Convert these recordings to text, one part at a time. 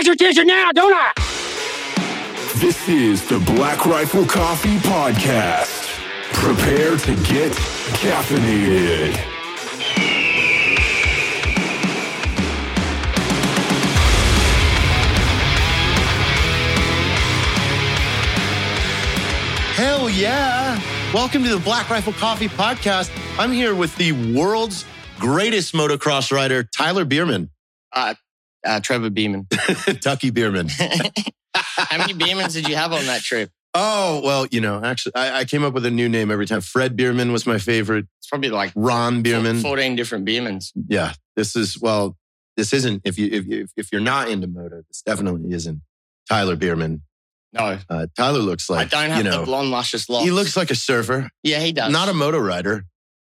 got your attention now, don't I? This is the Black Rifle Coffee Podcast. Prepare to get caffeinated. Hell yeah. Welcome to the Black Rifle Coffee Podcast. I'm here with the world's greatest motocross rider, Tyler Bereman. Uh, uh, Trevor Beeman. Tucky Bereman. How many Beemans did you have on that trip? Oh, well, you know, actually, I, I came up with a new name every time. Fred Bereman was my favorite. It's probably like Ron Bereman. 14 different Beemans. Yeah. This is, well, this isn't, if, you, if, you, if you're not into moto, this definitely isn't Tyler Bereman. No, Uh, Tyler looks like, I don't have you know, the blonde, luscious locks. he looks like a surfer, yeah, he does. not a moto rider.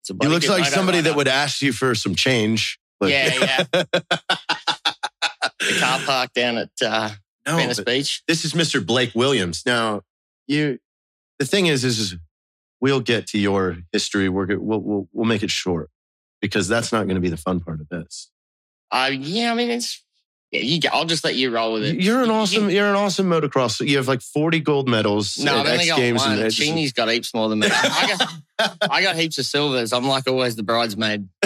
A He looks like somebody that would ask you for some change. Like- Yeah, yeah. the car park down at uh, no, Venice Beach. this is Mr. Blake Williams. Now, you, the thing is, is, we'll get to your history. We're, we'll, we'll, we'll make it short because that's not going to be the fun part of this. Uh, yeah, I mean, it's, yeah, you. I'll just let you roll with it. You're an awesome, you're an awesome motocross. You have like 40 gold medals no, I've only got Games. one. and Sheeny's got heaps more than me. I got, I got heaps of silvers. I'm like always the bridesmaid.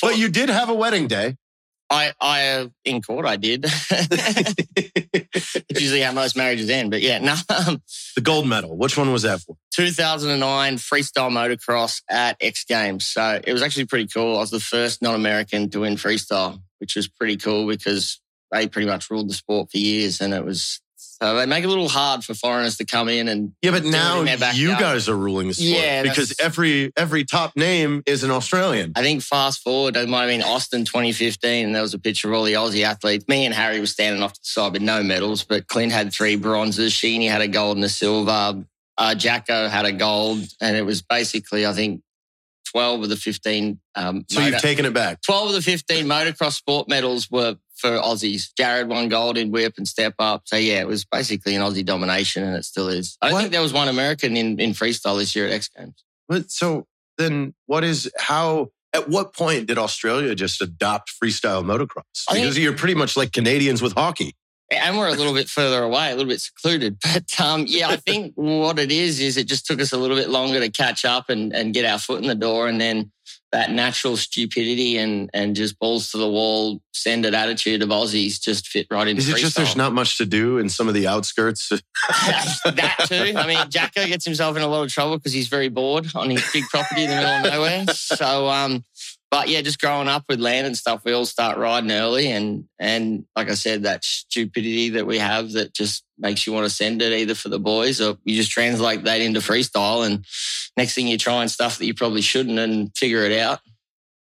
but you did have a wedding day. I, I, uh, in court, I did. it's usually how most marriages end. But yeah, no, um, The gold medal. Which one was that for? 2009 freestyle motocross at X Games. So it was actually pretty cool. I was the first non-American to win freestyle, which was pretty cool because they pretty much ruled the sport for years, and it was. So they make it a little hard for foreigners to come in and Yeah, but now you guys are ruling the sport Yeah, because every every top name is an Australian. I think fast forward, it might have been Austin 2015, and there was a picture of all the Aussie athletes. Me and Harry were standing off to the side with no medals, but Clint had three bronzes. Sheeny had a gold and a silver. Uh, Jacko had a gold, and it was basically, I think, 12 of the 15. Um, So moto- you've taken it back. 12 of the 15 motocross sport medals were for Aussies. Jarryd won gold in whip and step up. So, yeah, it was basically an Aussie domination, and it still is. I don't What? think there was one American in, in freestyle this year at X Games. But so then what is how at what point did Australia just adopt freestyle motocross? I think- Because you're pretty much like Canadians with hockey. and we're a little bit further away, a little bit secluded. But um, yeah, I think what it is is it just took us a little bit longer to catch up and, and get our foot in the door, and then that natural stupidity and and just balls to the wall, send it attitude of Aussies just fit right into. Is it just there's not much to do in some of the outskirts? that too? I mean, Jacko gets himself in a lot of trouble because he's very bored on his big property in the middle of nowhere. So, um, but yeah, just growing up with land and stuff, we all start riding early, and and like I said, that stupidity that we have that just makes you want to send it either for the boys or you just translate that into freestyle, and next thing you're trying stuff that you probably shouldn't and figure it out.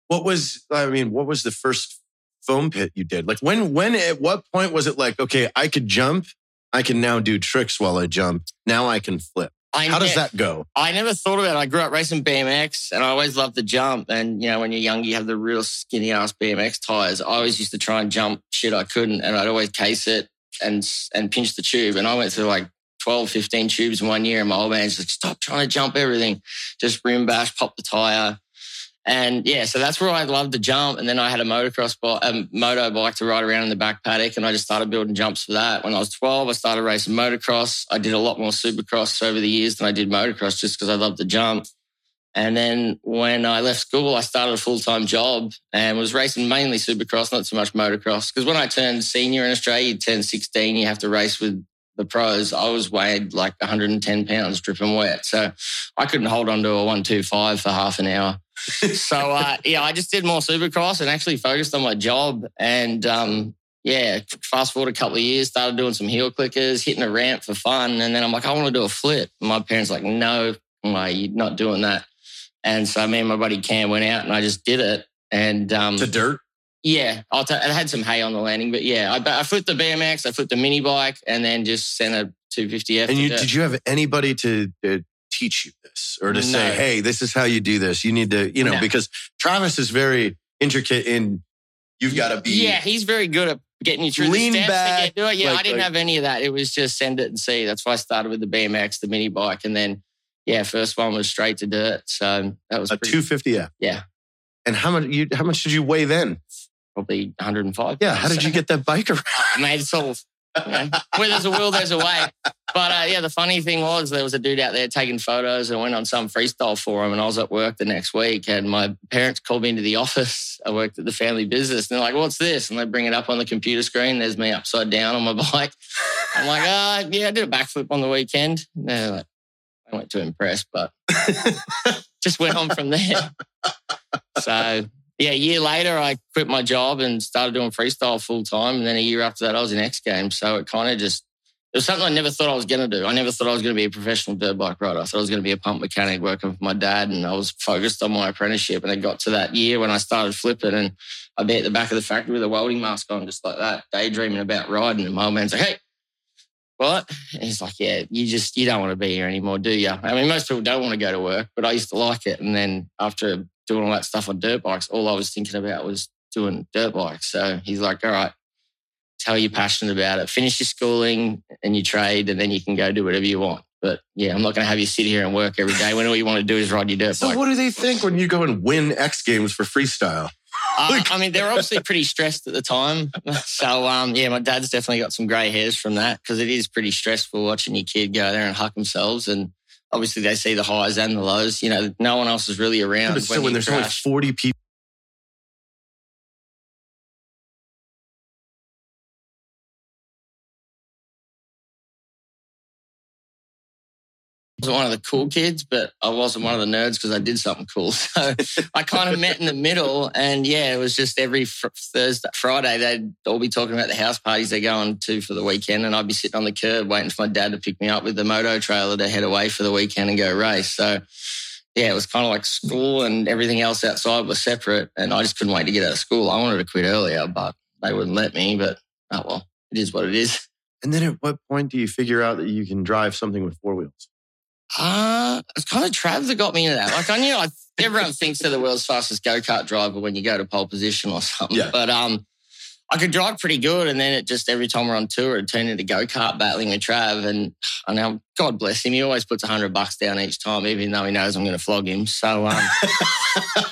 What was I mean, what was the first foam pit you did? Like when when at what point was it like, okay, I could jump, I can now do tricks while I jump. Now I can flip. I How does that go? I never thought about it. I grew up racing BMX and I always loved to jump. And, you know, when you're young, you have the real skinny ass BMX tires. I always used to try and jump shit I couldn't. And I'd always case it and, and pinch the tube. And I went through like 12, 15 tubes in one year. And my old man's like, stop trying to jump everything. Just rim bash, pop the tire. And yeah, so that's where I loved to jump. And then I had a motocross bike, a moto bike to ride around in the back paddock. And I just started building jumps for that. When I was 12, I started racing motocross. I did a lot more supercross over the years than I did motocross just because I loved to jump. And then when I left school, I started a full time job and was racing mainly supercross, not so much motocross. Because when I turned senior in Australia, you turn 16, you have to race with the pros. I was weighed like 110 pounds, dripping wet. So I couldn't hold on to a 125 for half an hour. So uh, yeah, I just did more supercross and actually focused on my job. And um, yeah, fast forward a couple of years, started doing some heel clickers, hitting a ramp for fun. And then I'm like, I want to do a flip. And my parents like, no, like, you're not doing that. And so me and my buddy Cam went out and I just did it. And um, To dirt? yeah, t- I had some hay on the landing, but yeah, I, I flipped the BMX, I flipped the mini bike, and then just sent a 250F. And you did you have anybody to, to teach you this or to No. say, hey, this is how you do this? You need to, you know, No. because Travis is very intricate in you've got to be Yeah, he's very good at getting you through Lean the steps back, to get to it. Yeah, like- I didn't like- have any of that. It was just send it and see. That's why I started with the BMX, the mini bike, and then yeah, first one was straight to dirt. So that was a 250 F. Yeah. And how much you how much did you weigh then? probably 105. Yeah. How did So- you get that bike around? I made it all. You know, where there's a will, there's a way. But uh, yeah, the funny thing was there was a dude out there taking photos and went on some freestyle forum, and I was at work the next week, and my parents called me into the office. I worked at the family business, and they're like, "What's this?" And they bring it up on the computer screen. There's me upside down on my bike. I'm like, "Ah, yeah, I did a backflip on the weekend." And they're like, I went to impress, but just went on from there. So yeah, a year later, I quit my job and started doing freestyle full time. And then a year after that, I was in X Games. So it kind of just, it was something I never thought I was going to do. I never thought I was going to be a professional dirt bike rider. I thought I was going to be a pump mechanic working for my dad. And I was focused on my apprenticeship. And it got to that year when I started flipping and I'd be at the back of the factory with a welding mask on, just like that, daydreaming about riding. And my old man's like, hey, what? And he's like, yeah, you just, you don't want to be here anymore, do you? I mean, most people don't want to go to work, but I used to like it. And then after doing all that stuff on dirt bikes, all I was thinking about was doing dirt bikes. So he's like, all right, tell you're passionate about it. Finish your schooling and your trade, and then you can go do whatever you want. But yeah, I'm not going to have you sit here and work every day when all you want to do is ride your dirt So bike. So what do they think when you go and win X Games for freestyle? Uh, I mean, they're obviously pretty stressed at the time. So, um, yeah, my dad's definitely got some grey hairs from that because it is pretty stressful watching your kid go there and huck themselves. And obviously, they see the highs and the lows. You know, no one else is really around. But so when you there's only 40 people. Wasn't one of the cool kids, but I wasn't one of the nerds because I did something cool. So I kind of met in the middle. And yeah, it was just every fr- Thursday, Friday, they'd all be talking about the house parties they're going to for the weekend. And I'd be sitting on the curb waiting for my dad to pick me up with the moto trailer to head away for the weekend and go race. So yeah, it was kind of like school and everything else outside was separate. And I just couldn't wait to get out of school. I wanted to quit earlier, but they wouldn't let me. But oh well, it is what it is. And then at what point do you figure out that you can drive something with four wheels? Uh, it's kind of Trav that got me into that. Like I knew I, everyone thinks they're the world's fastest go-kart driver when you go to pole position or something. Yeah. But um, I could drive pretty good. And then it just, every time we're on tour, it turned into go-kart battling with Trav. And I know, God bless him, he always puts a hundred bucks down each time, even though he knows I'm going to flog him. So, um,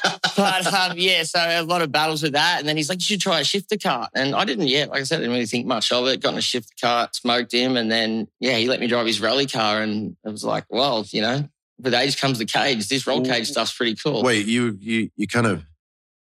but um, yeah, so a lot of battles with that. And then he's like, you should try a shifter cart. And I didn't yet. Like I said, I didn't really think much of it. Got in a shifter cart, smoked him. And then, yeah, he let me drive his rally car. And it was like, well, you know, with age comes the cage. This roll cage stuff's pretty cool. Wait, you you you kind of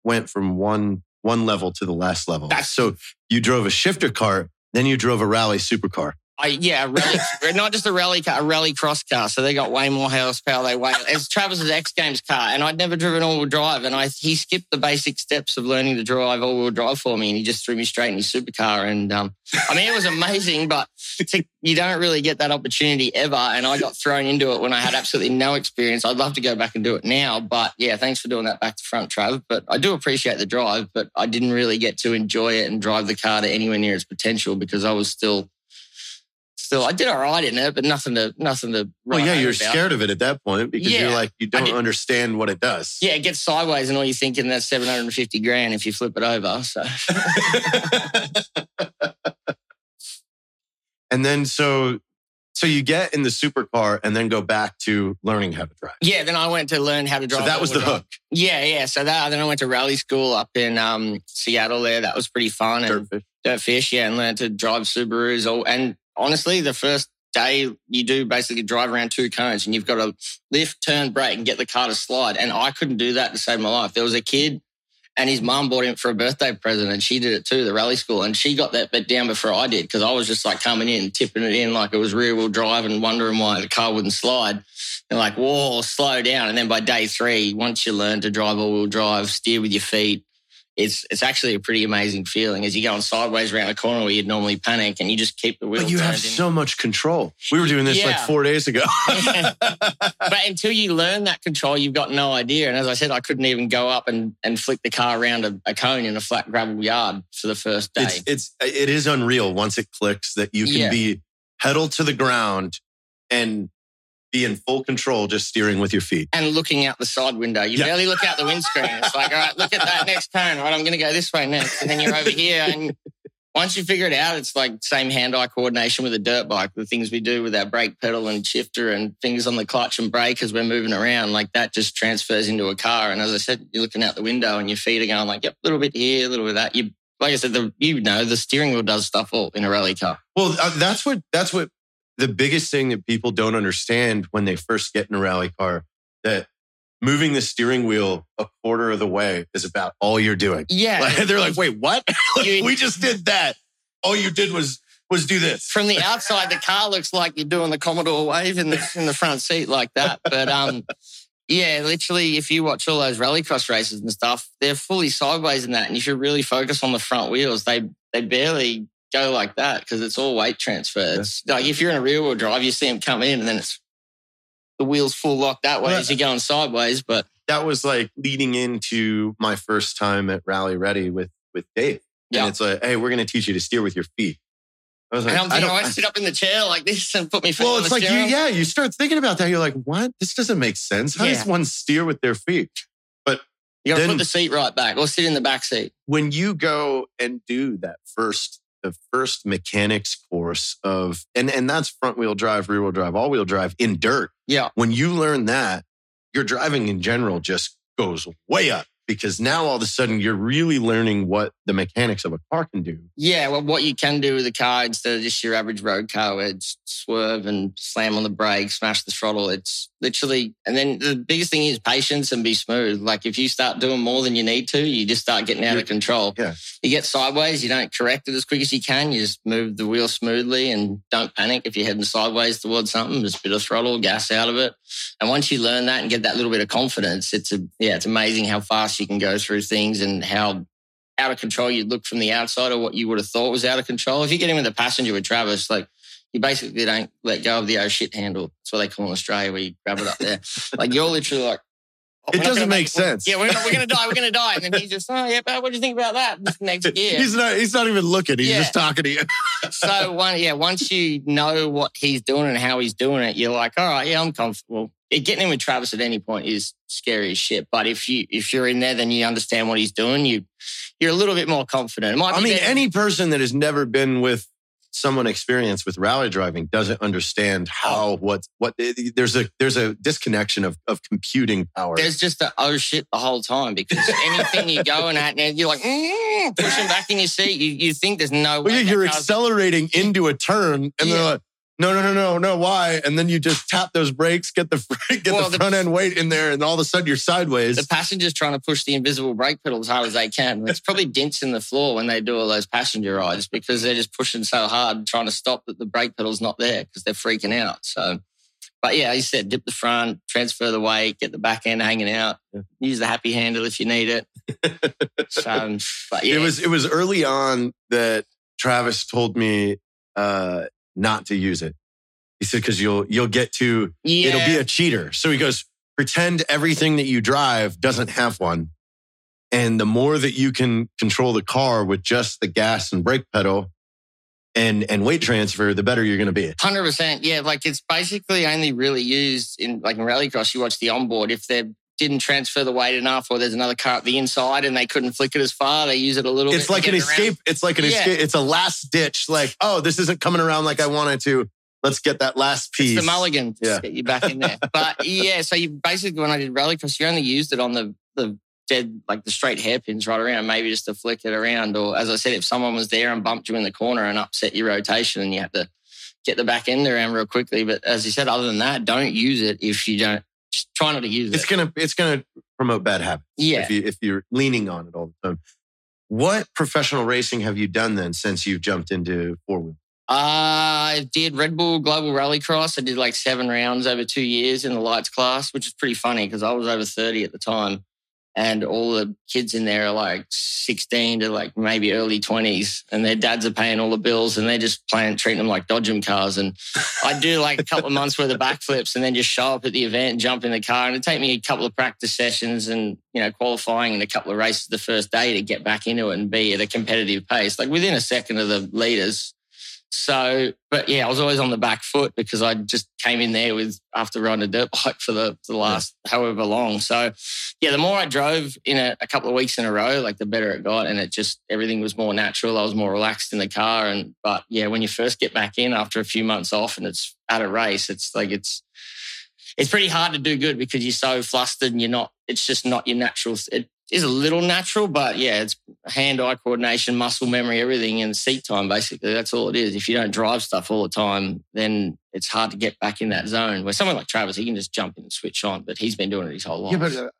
went from one one level to the last level. That's- so you drove a shifter cart, then you drove a rally supercar. Yeah, a rally, not just a rally car, a rally cross car. So they got way more horsepower. They weigh. It's Travis's X Games car, and I'd never driven all wheel drive. And I he skipped the basic steps of learning to drive all wheel drive for me, and he just threw me straight in his supercar. And um, I mean, it was amazing, but to, you don't really get that opportunity ever. And I got thrown into it when I had absolutely no experience. I'd love to go back and do it now, but yeah, thanks for doing that back to front, Trav. But I do appreciate the drive, but I didn't really get to enjoy it and drive the car to anywhere near its potential because I was still still I did all right in it, but nothing to nothing to. Well, yeah, you're about. scared of it at that point because Yeah. you're like you don't understand what it does. Yeah, it gets sideways, and all you're thinking that's seven hundred and fifty grand if you flip it over. So and then so so you get in the supercar and then go back to learning how to drive. yeah, then I went to learn how to drive. So that was the drive. hook. Yeah, yeah. So that then I went to rally school up in um, Seattle. There, that was pretty fun. And Dirtfish. dirt fish, yeah, and learned to drive Subarus. All and honestly, the first day you do basically drive around two cones, and you've got to lift, turn, brake, and get the car to slide. And I couldn't do that to save my life. There was a kid. And his mum bought him for a birthday present, and she did it too, the rally school. And she got that bit down before I did because I was just like coming in, tipping it in like it was rear wheel drive and wondering why the car wouldn't slide. And like, whoa, slow down. And then by day three, once you learn to drive all wheel drive, steer with your feet, it's it's actually a pretty amazing feeling as you're going sideways around a corner where you'd normally panic and you just keep the wheel But you have so much control. We were doing this like four days ago. but until you learn that control, you've got no idea. And as I said, I couldn't even go up and, and flick the car around a, a cone in a flat gravel yard for the first day. it's it's it is unreal once it clicks that you can Yeah. be pedal to the ground and be in full control just steering with your feet. and looking out the side window. You Yeah. barely look out the windscreen. It's like, all right, look at that next. All right, I'm going to go this way next. And then you're over here and once you figure it out, it's like same hand-eye coordination with a dirt bike. The things we do with our brake pedal and shifter and fingers on the clutch and brake as we're moving around, like that just transfers into a car. And as I said, you're looking out the window and your feet are going like, yep, a little bit here, a little bit that. You, like I said, the, you know, the steering wheel does stuff all in a rally car. Well, uh, that's what that's what the biggest thing that people don't understand when they first get in a rally car that moving the steering wheel a quarter of the way is about all you're doing. Yeah. Like, they're like, wait, what? Like, we just did that. All you did was was do this. From the outside, the car looks like you're doing the Commodore wave in the in the front seat like that. But um, yeah, literally, if you watch all those rallycross races and stuff, they're fully sideways in that, and you should really focus on the front wheels. They they barely go like that because it's all weight transfer. It's like if you're in a rear wheel drive, you see them come in, and then it's the wheels full lock that way Well, as you're going sideways. But that was like leading into my first time at Rally Ready with with Dave. Yeah. And it's like, hey, we're going to teach you to steer with your feet. I was like, and I'm I thinking, don't. Oh, I, sit up in the chair like this and put my feet well, it's like you, yeah, you start thinking about that. You're like, what? This doesn't make sense. How does one steer with their feet? But you got to put the seat right back or sit in the back seat. when you go and do that first the first mechanics course of and and that's front wheel drive rear wheel drive all wheel drive in dirt Yeah. when you learn that your driving in general just goes way up because now all of a sudden you're really learning what the mechanics of a car can do Yeah, well, what you can do with the car instead of just your average road car where it's swerve and slam on the brake, smash the throttle. It's literally, and then the biggest thing is patience and be smooth. Like if you start doing more than you need to, you just start getting out of control. Yeah. You get sideways, you don't correct it as quick as you can. You just move the wheel smoothly and don't panic if you're heading sideways towards something. Just a bit of throttle, gas out of it. And once you learn that and get that little bit of confidence, it's a, yeah, it's amazing how fast you can go through things and how out of control you'd look from the outside or what you would have thought was out of control. If you get him in with a passenger with Travis, like you basically don't let go of the oh shit handle. That's what they call in Australia, where you grab it up there. like you're literally like, oh, It doesn't gonna make sense. Yeah, we're, we're going to die. We're going to die. And then he's just, oh, yeah, but what do you think about that? This Next gear. he's not he's not even looking he's Yeah. just talking to you so one, yeah, once you know what he's doing and how he's doing it, you're like, all right, yeah, I'm comfortable. Getting in with Travis at any point is scary as shit. But if you if you're in there, then you understand what he's doing. You you're a little bit more confident. I mean better- any person that has never been with someone experienced with rally driving doesn't understand how what what there's a there's a disconnection of of computing power there's just the oh shit the whole time because anything you're going at, and you're like mm, pushing back in your seat. You you think there's no Well, way. you're accelerating into a turn, and Yeah. they're like, "No, no, no, no, no! Why?" And then you just tap those brakes, get the get Well, the the- front end weight in there, and all of a sudden you're sideways. the passengers trying to push the invisible brake pedal as hard as they can. It's probably dents in the floor when they do all those passenger rides because they're just pushing so hard trying to stop that the brake pedal's not there because they're freaking out. So, but yeah, you said dip the front, transfer the weight, get the back end hanging out, use the happy handle if you need it. so, but yeah, It was it was early on that Travis told me uh, not to use it. He said because you'll you'll get to yeah, it'll be a cheater. So he goes, pretend everything that you drive doesn't have one. And the more that you can control the car with just the gas and brake pedal and, and weight transfer, the better you're going to be. Hundred percent, yeah. Like it's basically only really used in like in rallycross. You watch the onboard. If they didn't transfer the weight enough, or there's another car at the inside and they couldn't flick it as far, they use it a little. It's like an it around. escape. It's like an Yeah. escape. It's a last ditch. Like, oh, this isn't coming around like I wanted to. Let's get that last piece. It's the mulligan to Yeah. get you back in there. But yeah, so you basically when I did rallycross, you only used it on the the dead like the straight hairpins right around, maybe just to flick it around. Or as I said, if someone was there and bumped you in the corner and upset your rotation, and you had to get the back end around real quickly. But as you said, other than that, don't use it if you don't. Just try not to use It's it. gonna it's gonna promote bad habits. Yeah. If you if you're leaning on it all the time. What professional racing have you done then since you've jumped into four wheel? Uh, I did Red Bull Global Rallycross. I did like seven rounds over two years in the lights class, which is pretty funny because I was over 30 at the time. And all the kids in there are like 16 to like maybe early 20s. And their dads are paying all the bills and they're just playing, treating them like dodgem cars. And I do like a couple of months worth of backflips and then just show up at the event and jump in the car. And it'd take me a couple of practice sessions and, you know, qualifying and a couple of races the first day to get back into it and be at a competitive pace. Like within a second of the leaders, So, but yeah, I was always on the back foot because I just came in there with after riding a dirt bike for the, for the last however long. So, yeah, the more I drove in a, a couple of weeks in a row, like the better it got, and it just everything was more natural. I was more relaxed in the car, and but yeah, when you first get back in after a few months off and it's at a race, it's like it's it's pretty hard to do good because you're so flustered and you're not. It's just not your natural. It is a little natural, but yeah, it's hand-eye coordination, muscle memory, everything, and seat time. Basically, that's all it is. If you don't drive stuff all the time, then it's hard to get back in that zone. Where someone like Travis, he can just jump in and switch on, but he's been doing it his whole life. Yeah, but uh,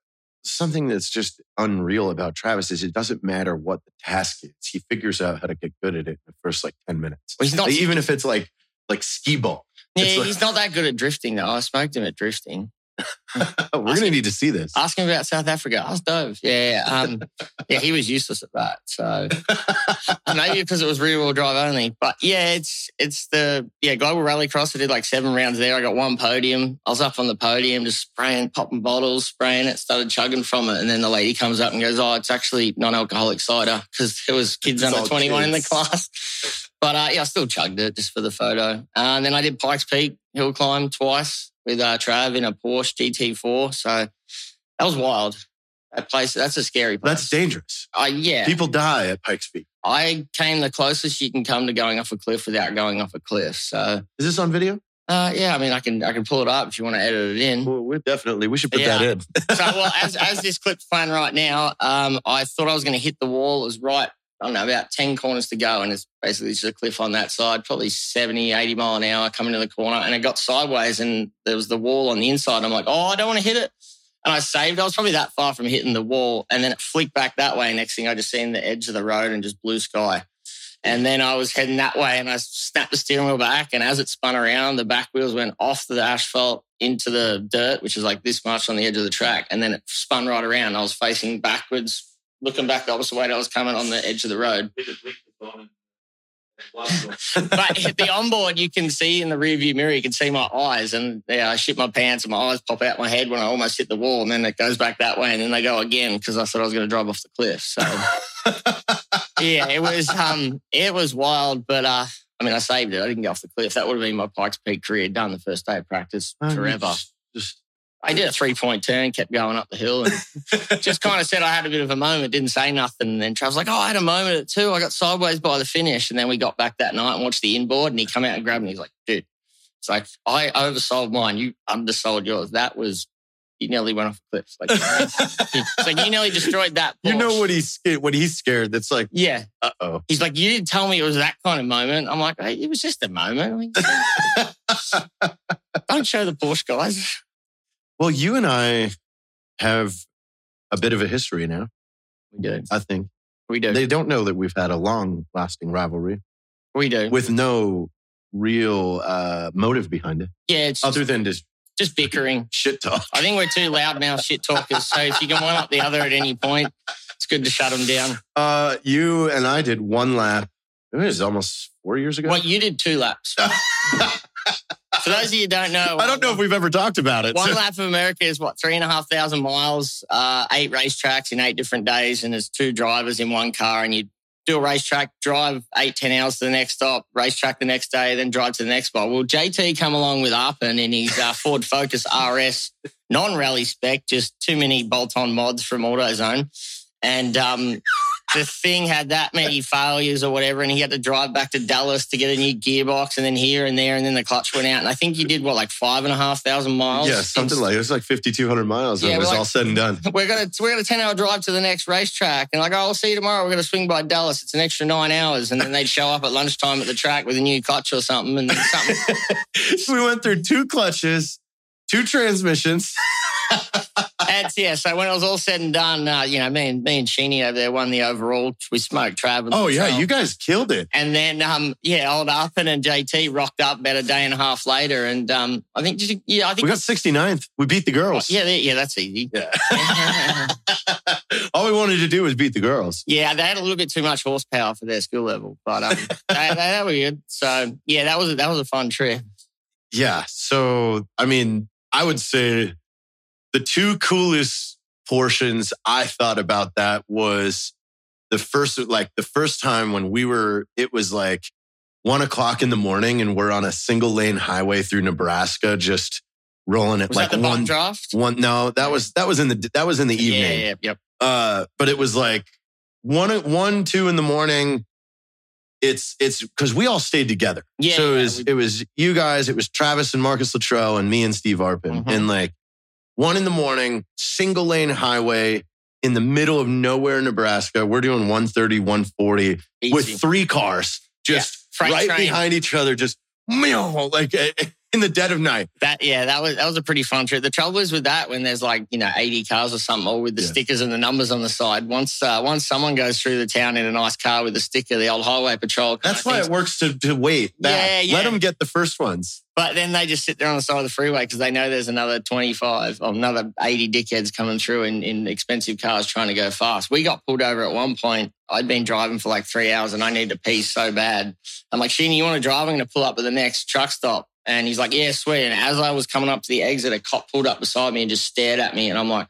something that's just unreal about Travis is it doesn't matter what the task is. He figures out how to get good at it in the first like 10 minutes. Well, he's not- Like, even if it's like like skee ball. yeah, like- he's not that good at drifting though. I smoked him at drifting. We're going to need to see this. Ask him about South Africa. Ask Dove. Yeah, um, yeah, he was useless at that. So maybe because it was rear wheel drive only. But yeah, it's it's the yeah global rallycross. I did like seven rounds there. I got one podium. I was up on the podium, just spraying, popping bottles, spraying it. Started chugging from it, and then the lady comes up and goes, "Oh, it's actually non-alcoholic cider because there was kids It's under all twenty one in the class." But uh, yeah, I still chugged it just for the photo. Uh, and then I did Pikes Peak hill climb twice with uh, Trav in a Porsche GT4. So that was wild. That place, that's a scary place. That's dangerous. Uh, yeah. People die at Pikes Peak. I came the closest you can come to going off a cliff without going off a cliff. So Is this on video? uh, yeah, I mean, I can I can pull it up if you want to edit it in. Well, we definitely. We should put Yeah. that in. so well, as as this clip's playing right now, um, I thought I was going to hit the wall. It was right, I don't know, about 10 corners to go. And it's basically just a cliff on that side, probably 70, 80 mile an hour coming to the corner. And it got sideways and there was the wall on the inside. I'm like, oh, I don't want to hit it. And I saved. I was probably that far from hitting the wall. And then it flicked back that way. Next thing I just seen the edge of the road and just blue sky. And then I was heading that way and I snapped the steering wheel back. And as it spun around, the back wheels went off the asphalt into the dirt, which is like this much on the edge of the track. And then it spun right around. I was facing backwards, looking back the opposite way that I was coming on the edge of the road. but the onboard, you can see in the rear view mirror, you can see my eyes. And yeah, I shit my pants and my eyes pop out my head when I almost hit the wall. And then it goes back that way and then they go again because I thought I was going to drive off the cliff. So yeah, it was um, it was wild, but uh, I mean, I saved it. I didn't go off the cliff. That would have been my Pikes Peak career done the first day of practice forever. Just, just I did a three point turn, kept going up the hill, and just kind of said I had a bit of a moment, didn't say nothing. And then Trav's like, "Oh, I had a moment at two. I got sideways by the finish." And then we got back that night and watched the inboard, and he come out and grabbed me. He's like, "Dude, it's like I oversold mine. You undersold yours. That was." You nearly went off a cliff. Like, it's like you nearly destroyed that. you know what he's scared, what he's scared. That's like, Yeah, uh oh. He's like, you didn't tell me it was that kind of moment. I'm like, hey, it was just a moment. I mean, don't show the Porsche guys. Well, you and I have a bit of a history now. We do. I think We do. they don't know that we've had a long-lasting rivalry we do. with no real uh, motive behind it, yeah, it's other than just just bickering. shit talk. I think we're too loud now, shit talkers. So if you can one up the other at any point, it's good to shut them down. Uh, you and I did one lap. It was almost four years ago. What you did two laps. For those of you who don't know, I don't know if we've ever talked about it. One so- lap of America is what three and a half thousand miles, uh, eight racetracks in eight different days, and there's two drivers in one car, and you do a racetrack, drive eight ten hours to the next stop, racetrack the next day, then drive to the next spot. Well, JT come along with Arpin in his uh, Ford Focus RS non-rally spec, just too many bolt-on mods from AutoZone, and um, the thing had that many failures or whatever, and he had to drive back to Dallas to get a new gearbox, and then here and there, and then the clutch went out, and I think he did what like five and a half thousand miles. yeah, something like it was like 5,200 miles. when Yeah, it was we're all said and done. we're gonna we're gonna ten hour drive to the next racetrack, and like, oh, I'll see you tomorrow. We're gonna swing by Dallas. It's an extra nine hours, and then they'd show up at lunchtime at the track with a new clutch or something, and then something. we went through two clutches, two transmissions. That's yeah. So when it was all said and done, uh, you know, me and me and Sheeny over there won the overall. We smoked Trav. Oh yeah, you guys killed it. And then, um, yeah, old Arpin and JT rocked up about a day and a half later, and um, I think, you, yeah, I think, We got 69th. We beat the girls. yeah, yeah, that's easy. Yeah. All we wanted to do was beat the girls. Yeah, they had a little bit too much horsepower for their skill level, but um, they, they, they were good. So yeah, that was a, that was a fun trip. Yeah. So, I mean, I would say the two coolest portions I thought about that was the first, like the first time when we were, it was like one o'clock in the morning and we're on a single lane highway through Nebraska, just rolling it Was like that the one, draft? one. No, that was that was in the that was in the evening. Yeah, yeah, yep. Uh, but it was like one, one, two in the morning. It's it's because we all stayed together. Yeah, so it yeah, was we- it was you guys, it was Travis and Marcus Luttrell and me and Steve Arpin. Mhm. And like one in the morning, single lane highway in the middle of nowhere, Nebraska. We're doing 130, 140 Easy. with three cars just freight right train. behind each other, just meow, like eh, in the dead of night. That yeah, that was that was a pretty fun trip. The trouble is with that when there's like you know eighty cars or something, all with the Yeah. stickers and the numbers on the side. Once uh, once someone goes through the town in a nice car with a sticker, the old highway patrol. That's why thinks- it works to, to wait. back. Yeah, yeah. Let them get the first ones. But then they just sit there on the side of the freeway because they know there's another 25 or another 80 dickheads coming through in, in expensive cars trying to go fast. We got pulled over at one point. I'd been driving for like three hours and I need to pee so bad. I'm like, Sheeny, you want to drive? I'm going to pull up at the next truck stop. And he's like, yeah, sweet. And as I was coming up to the exit, a cop pulled up beside me and just stared at me. And I'm like,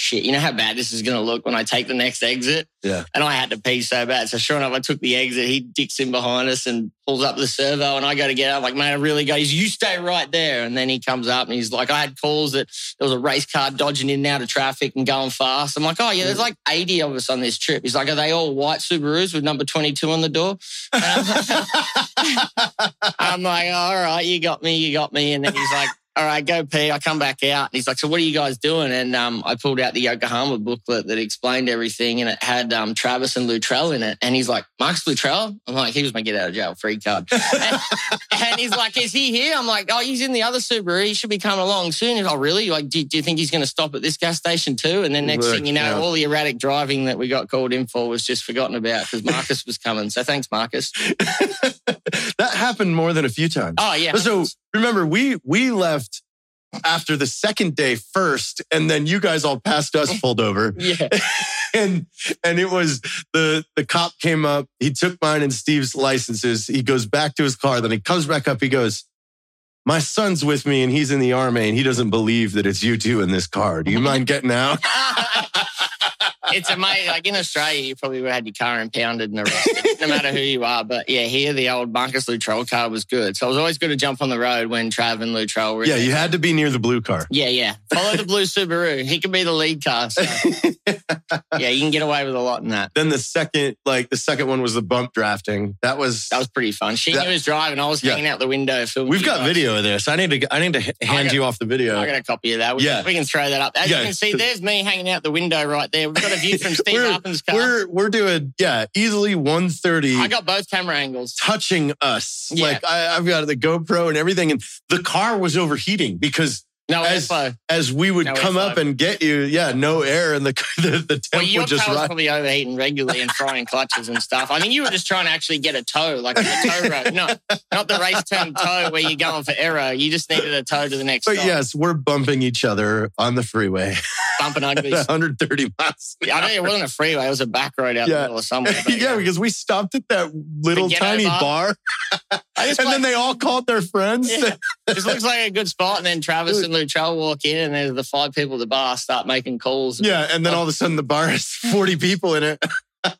shit, you know how bad this is going to look when I take the next exit? Yeah. And I had to pee so bad. So sure enough, I took the exit. He dicks in behind us and pulls up the servo. And I go to get out. Like, man, I really go. He's, you stay right there. And then he comes up and he's like, I had calls that there was a race car dodging in and out of traffic and going fast. I'm like, oh, yeah, there's like 80 of us on this trip. He's like, are they all white Subarus with number 22 on the door? And I'm, I'm like, all right, you got me, you got me. And then he's like, all right, go pee. I come back out and he's like, so what are you guys doing? And um, I pulled out the Yokohama booklet that explained everything and it had um, Travis and Luttrell in it. And he's like, Marcus Luttrell? I'm like, he was my get out of jail free card. and, and he's like, is he here? I'm like, oh, he's in the other Subaru. He should be coming along soon. He's like, oh, really? Like, do, do you think he's going to stop at this gas station too? And then next Look, thing you know, yeah. all the erratic driving that we got called in for was just forgotten about because Marcus was coming. So thanks, Marcus. that happened more than a few times. Oh, yeah. So remember, we we left after the second day first, and then you guys all passed us, pulled over, yeah. and and it was the the cop came up. He took mine and Steve's licenses. He goes back to his car. Then he comes back up. He goes. My son's with me and he's in the army and he doesn't believe that it's you two in this car. Do you mind getting out? It's amazing. Like in Australia, you probably would have had your car impounded and arrested, no matter who you are. But yeah, here the old Marcus Luttrell car was good. So it was always good to jump on the road when Trav and Luttrell were. Yeah, there. you had to be near the blue car. Yeah, yeah. Follow the blue Subaru. He could be the lead car. So yeah, you can get away with a lot in that. Then the second, like the second one was the bump drafting. That was That was pretty fun. She That- knew was driving. I was Yeah. hanging out the window filming. We've got guys. video of this. I need to. I need to hand got- you off the video. I got a copy of that. We, Yeah. we can throw that up. As Yeah. you can see, there's me hanging out the window right there. We've got a view from Steve We're- car. We're we're doing yeah easily 130 I got both camera angles. touching us. Yeah. Like I, I've got the GoPro and everything, and the car was overheating because No As- as we would No come up and get you, yeah, no air, and the the, the Well, temp your would just probably overheating regularly and frying clutches and stuff. I think you were just trying to actually get a tow, like a tow road, not not the race term tow where you're going for error. You just needed a tow to the next But stop. yes, we're bumping each other on the freeway bumping uglies. 130 miles. an I know it wasn't a freeway; it was a back road out Yeah. the middle of somewhere. but yeah, because we stopped at that little tiny bar. bar, I just and then they all called their friends. Yeah. this looks like a good spot. And then Travis and Luttrell walk in, and there's the five people at the bar start making calls. Yeah, and then all of a sudden the bar has 40 people in it. Uh,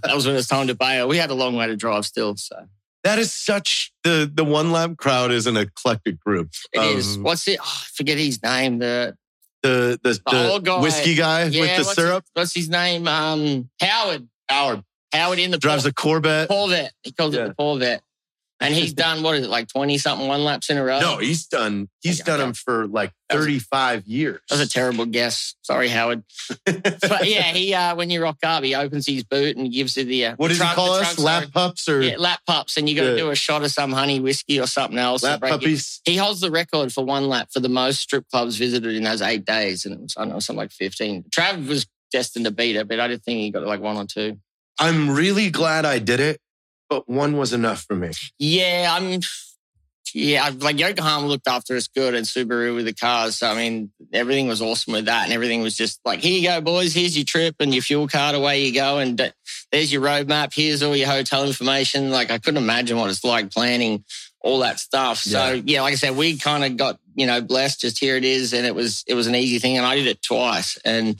that was when it was time to bail. We had a long way to drive still, so That is such the the one lap crowd is an eclectic group. it is. Um, What's it? Oh, I forget his name. The The the, The old the guy. whiskey guy yeah, with the what's syrup His, what's his name? Um, Howard. Howard Howard in the drives a Corvette. Corvette. He calls Yeah. it the Corvette. And he's done what is it like twenty something one laps in a row? No, he's done. He's Okay, done okay. them for like 35 years. That was a terrible guess. Sorry, Howard. But yeah, he uh, when you rock up, he opens his boot and gives you the uh, what does trunk- he call us? Lap pups or Yeah, lap pups, and you got to do a shot of some honey whiskey or something else. lap it. puppies? He holds the record for one lap for the most strip clubs visited in those eight days, and it was I don't know something like fifteen. Trav was destined to beat it, but I didn't think he got like one or two. I'm really glad I did it, but one was enough for me. Yeah, I'm. Yeah, like Yokohama looked after us good and Subaru with the cars. So, I mean, everything was awesome with that. And everything was just like, here you go, boys. Here's your trip and your fuel card. Away you go. And there's your roadmap. Here's all your hotel information. Like, I couldn't imagine what it's like planning all that stuff. So Yeah. yeah, like I said, we kind of got you know blessed. Just here it is, and it was it was an easy thing, and I did it twice. And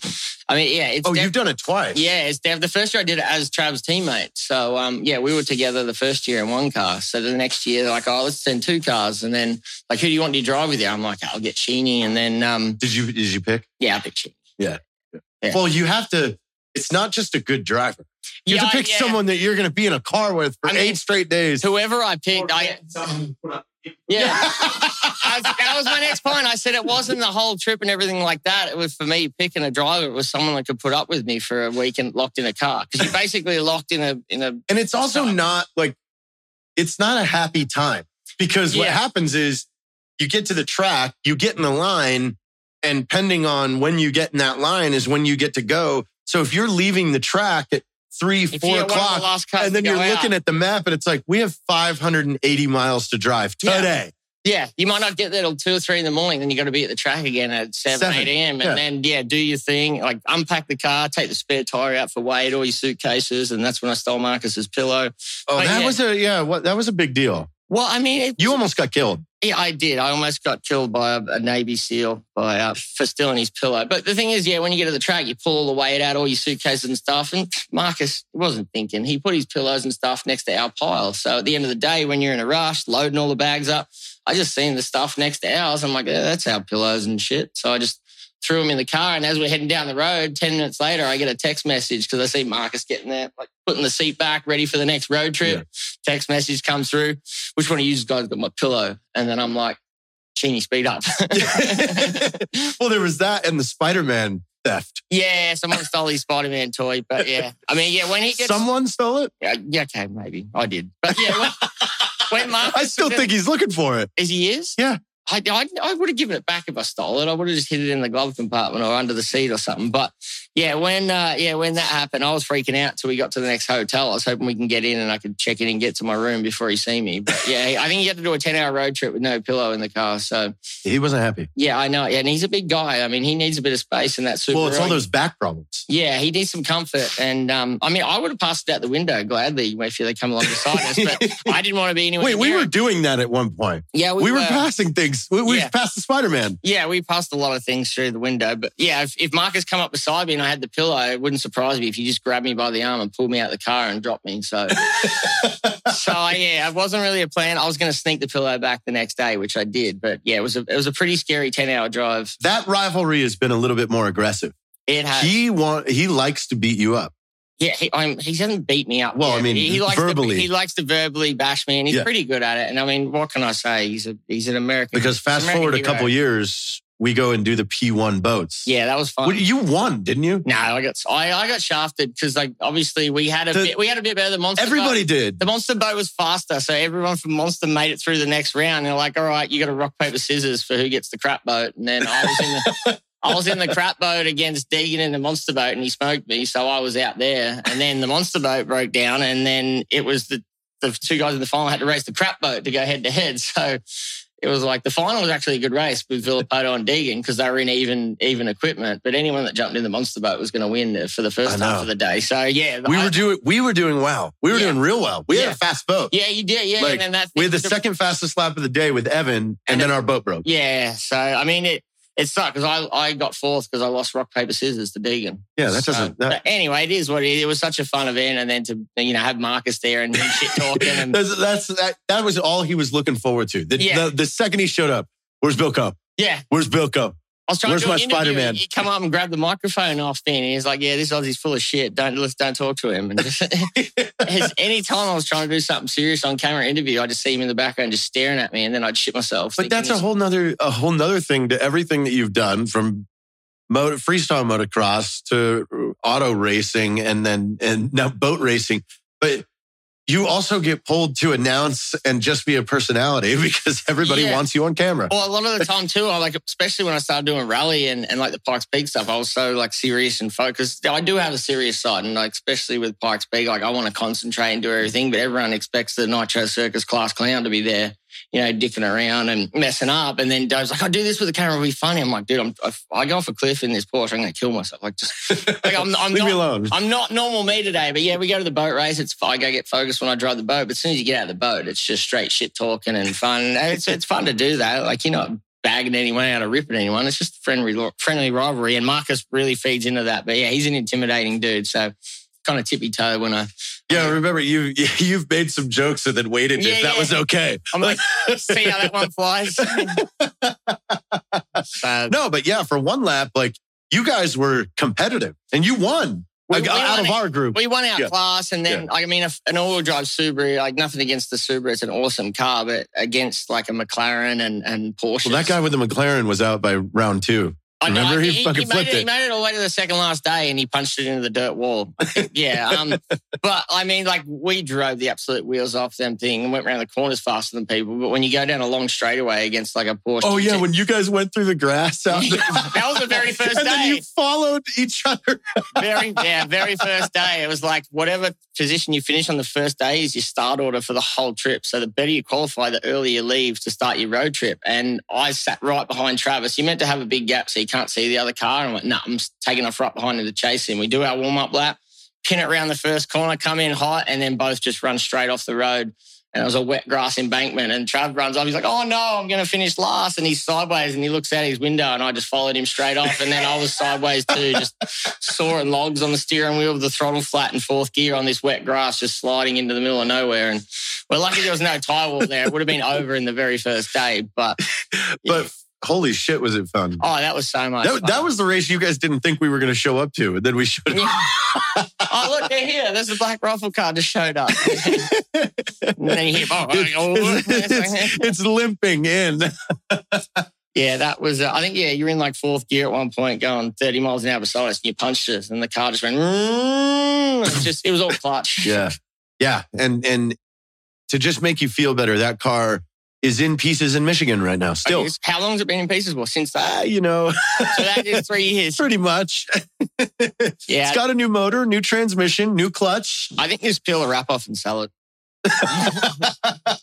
I mean, yeah, it's Oh, def- you've done it twice. yeah, it's def- the first year I did it as Trav's teammate. So um, yeah, we were together the first year in one car. So the next year, like, oh, let's send two cars, and then like, who do you want to drive with you? I'm like, I'll get Sheeny, and then um, Did you did you pick? yeah, I'll pick Sheeny. Yeah. Well, you have to. It's not just a good driver. You have to pick yeah. someone that you're going to be in a car with for I mean, eight straight days. Whoever I picked, I yeah. I, that was my next point. I said it wasn't the whole trip and everything like that. It was for me picking a driver. It was someone that could put up with me for a week and locked in a car because you're basically locked in a in a And it's also Stop. not like it's not a happy time because what happens is you get to the track, you get in the line, and pending on when you get in that line is when you get to go. So if you're leaving the track at three, if four you're one of the o'clock, last and then you're oh, looking out. at the map and it's like, we have 580 miles to drive today. Yeah, you might not get there till two or three in the morning. Then you got to be at the track again at seven, Seven, eight a.m. And yeah. then yeah, do your thing. Like unpack the car, take the spare tire out for weight, all your suitcases, and that's when I stole Marcus's pillow. Oh, But that yeah. was a, yeah, what, that was a big deal. Well, I mean, it, You almost got killed. Yeah, I did. I almost got killed by a, a Navy SEAL by uh, for stealing his pillow. But the thing is, yeah, when you get to the track, you pull all the weight out, all your suitcases and stuff. And Marcus wasn't thinking. He put his pillows and stuff next to our pile. So at the end of the day, when you're in a rush, loading all the bags up, I just seen the stuff next to ours. I'm like, yeah, that's our pillows and shit. So I just threw him in the car. And as we're heading down the road, 10 minutes later, I get a text message because I see Marcus getting there, like putting the seat back, ready for the next road trip. Text message comes through. Which one of you guys got my pillow? And then I'm like, Sheeny, speed up. well, there was that and the Spider Man theft. yeah, someone stole his Spider Man toy. But yeah, I mean, yeah, when he gets. Someone stole it. Yeah, yeah, okay, maybe. I did. But yeah, when, when Marcus. I still think he's looking for it. Is he is? Yeah. I, I, I would have given it back if I stole it. I would have just hid it in the glove compartment or under the seat or something. But yeah, when uh, yeah when that happened, I was freaking out till we got to the next hotel. I was hoping we can get in and I could check in and get to my room before he see me. But yeah, I think he had to do a ten hour road trip with no pillow in the car. So He wasn't happy. yeah, I know. Yeah, and he's a big guy. I mean, he needs a bit of space in that super. Well, it's all those back problems. Yeah, he needs some comfort. And um, I mean, I would have passed it out the window gladly if they come along beside us, but I didn't want to be anywhere. Wait, we were doing that at one point. Yeah, We, were passing things. We, we Yeah. passed the Spider Man. Yeah, we passed a lot of things through the window. But yeah, if, if Marcus come up beside me and I had the pillow, it wouldn't surprise me if you just grabbed me by the arm and pulled me out of the car and dropped me. So, so yeah, it wasn't really a plan. I was going to sneak the pillow back the next day, which I did. But yeah, it was a it was a pretty scary ten hour drive. That rivalry has been a little bit more aggressive. It had He want he likes to beat you up. Yeah. He, I'm, he hasn't beat me up. Well, I mean, he, he likes verbally. To, he likes to verbally bash me, and he's Yeah. pretty good at it. And I mean, what can I say? He's a he's an American. Because fast American forward a couple years, we go and do the P1 boats. Yeah, that was fun. You won, didn't you? no, I got I, I got shafted because like obviously we had a The- bit we had a bit better than Monster. Everybody Boat. did. The Monster boat was faster, so everyone from Monster made it through the next round. They're like, "All right, you got to rock paper scissors for who gets the crap boat." And then I was in the I was in the crap boat against Deegan in the Monster boat, and he smoked me, so I was out there. And then the Monster boat broke down, and then it was the the two guys in the final had to race the crap boat to go head to head. So it was like the final was actually a good race with Villopoto and Deegan because they were in even even equipment. But anyone that jumped in the Monster boat was going to win for the first half of the day. So yeah, We I- were doing we were doing well. We were Yeah. doing real well. We had a fast boat. Yeah, you did. Yeah, Like, and then that We had the second fastest lap of the day with Evan, and, And then it- our boat broke. Yeah, so I mean it. It sucked because I, I got fourth because I lost rock paper scissors to Deegan. Yeah, that So- doesn't. That, anyway, it is what it is. It was such a fun event, and then to you know have Marcus there and shit talking and that's, that's that, that was all he was looking forward to. The, Yeah. the, the second he showed up, where's Bilko? yeah. Where's Bilko? Was trying Where's to do my an Spider-Man? He come up and grab the microphone off me, and he's like, "Yeah, this Aussie's full of shit. Don't let's don't talk to him." And just, any time I was trying to do something serious on camera interview, I'd just see him in the background just staring at me, and then I'd shit myself. But that's a whole nother a whole nother thing to everything that you've done from motor, freestyle motocross to auto racing and then and now boat racing. But you also get pulled to announce and just be a personality because everybody Yeah. wants you on camera. Well, a lot of the time too, I like, especially when I started doing rally and, and like the Pikes Peak stuff, I was so like serious and focused. I do have a serious side, and like especially with Pikes Peak, like I want to concentrate and do everything, but everyone expects the Nitro Circus class clown to be there you know, dicking around and messing up. And then Dove's like, I'll do this with the camera, it'll be funny. I'm like, dude, I'm, I go off a cliff in this Porsche, I'm going to kill myself. Like, just, like, I'm, I'm Leave not, me alone. I'm not normal me today, but yeah, we go to the boat race. It's I go get focused when I drive the boat. But as soon as you get out of the boat, it's just straight shit talking and fun. It's it's fun to do that. Like you're not bagging anyone out or ripping anyone. It's just friendly friendly rivalry. And Marcus really feeds into that. But yeah, he's an intimidating dude. So kind of tippy toe when I Yeah, um, remember you you've made some jokes and then waited Yeah, if that yeah. was okay. I'm like, see how that one flies. so, No, but yeah, for one lap, like you guys were competitive and you won. We- Like, we out won of our group. We won our Yeah. class, and then I mean, an all-wheel drive Subaru, like nothing against the Subaru, it's an awesome car, but against like a McLaren and and Porsche. Well, that guy with the McLaren was out by round two. I remember? He fucking made flipped it, it. He made it all the way to the second last day, and he punched it into the dirt wall. Yeah, um, but I mean, like we drove the absolute wheels off them thing and went around the corners faster than people. But when you go down a long straightaway against like a Porsche, Oh yeah, when you guys went through the grass out there. that was the very first and day. you followed each other. very yeah, very first day. It was like whatever position you finish on the first day is your start order for the whole trip. So the better you qualify, the earlier you leave to start your road trip. And I sat right behind Travis. You meant to have a big gap so can't see the other car. And I went, no, I'm taking off right behind him to chase him. We do our warm up lap, pin it around the first corner, come in hot, and then both just run straight off the road. And it was a wet grass embankment. And Trav runs off. He's like, oh no, I'm going to finish last. And he's sideways and he looks out his window. And I just followed him straight off. And then I was sideways too, just sawing logs on the steering wheel with the throttle flat in fourth gear on this wet grass, just sliding into the middle of nowhere. And we're lucky there was no tire wall there. It would have been over in the very first day. But, But holy shit, was it fun. oh, that was so much That, fun. that was the race you guys didn't think we were going to show up to, and then we showed up. oh, look, they're here. There's a black rifle car just showed up. and then you hear, oh, it's, it's limping in. Yeah, that was. Uh, I think yeah, you're in like fourth gear at one point, going 30 miles an hour beside us, and you punched us, and the car just went. "Mm." It was just it was all clutch. Yeah, yeah, and and to just make you feel better, that car is in pieces in Michigan right now. Still, Okay, How long has it been in pieces? Well, since that. Ah, you know, So that is three years. pretty much. Yeah, It's got a new motor, new transmission, new clutch. I think just peel the wrap off and sell it.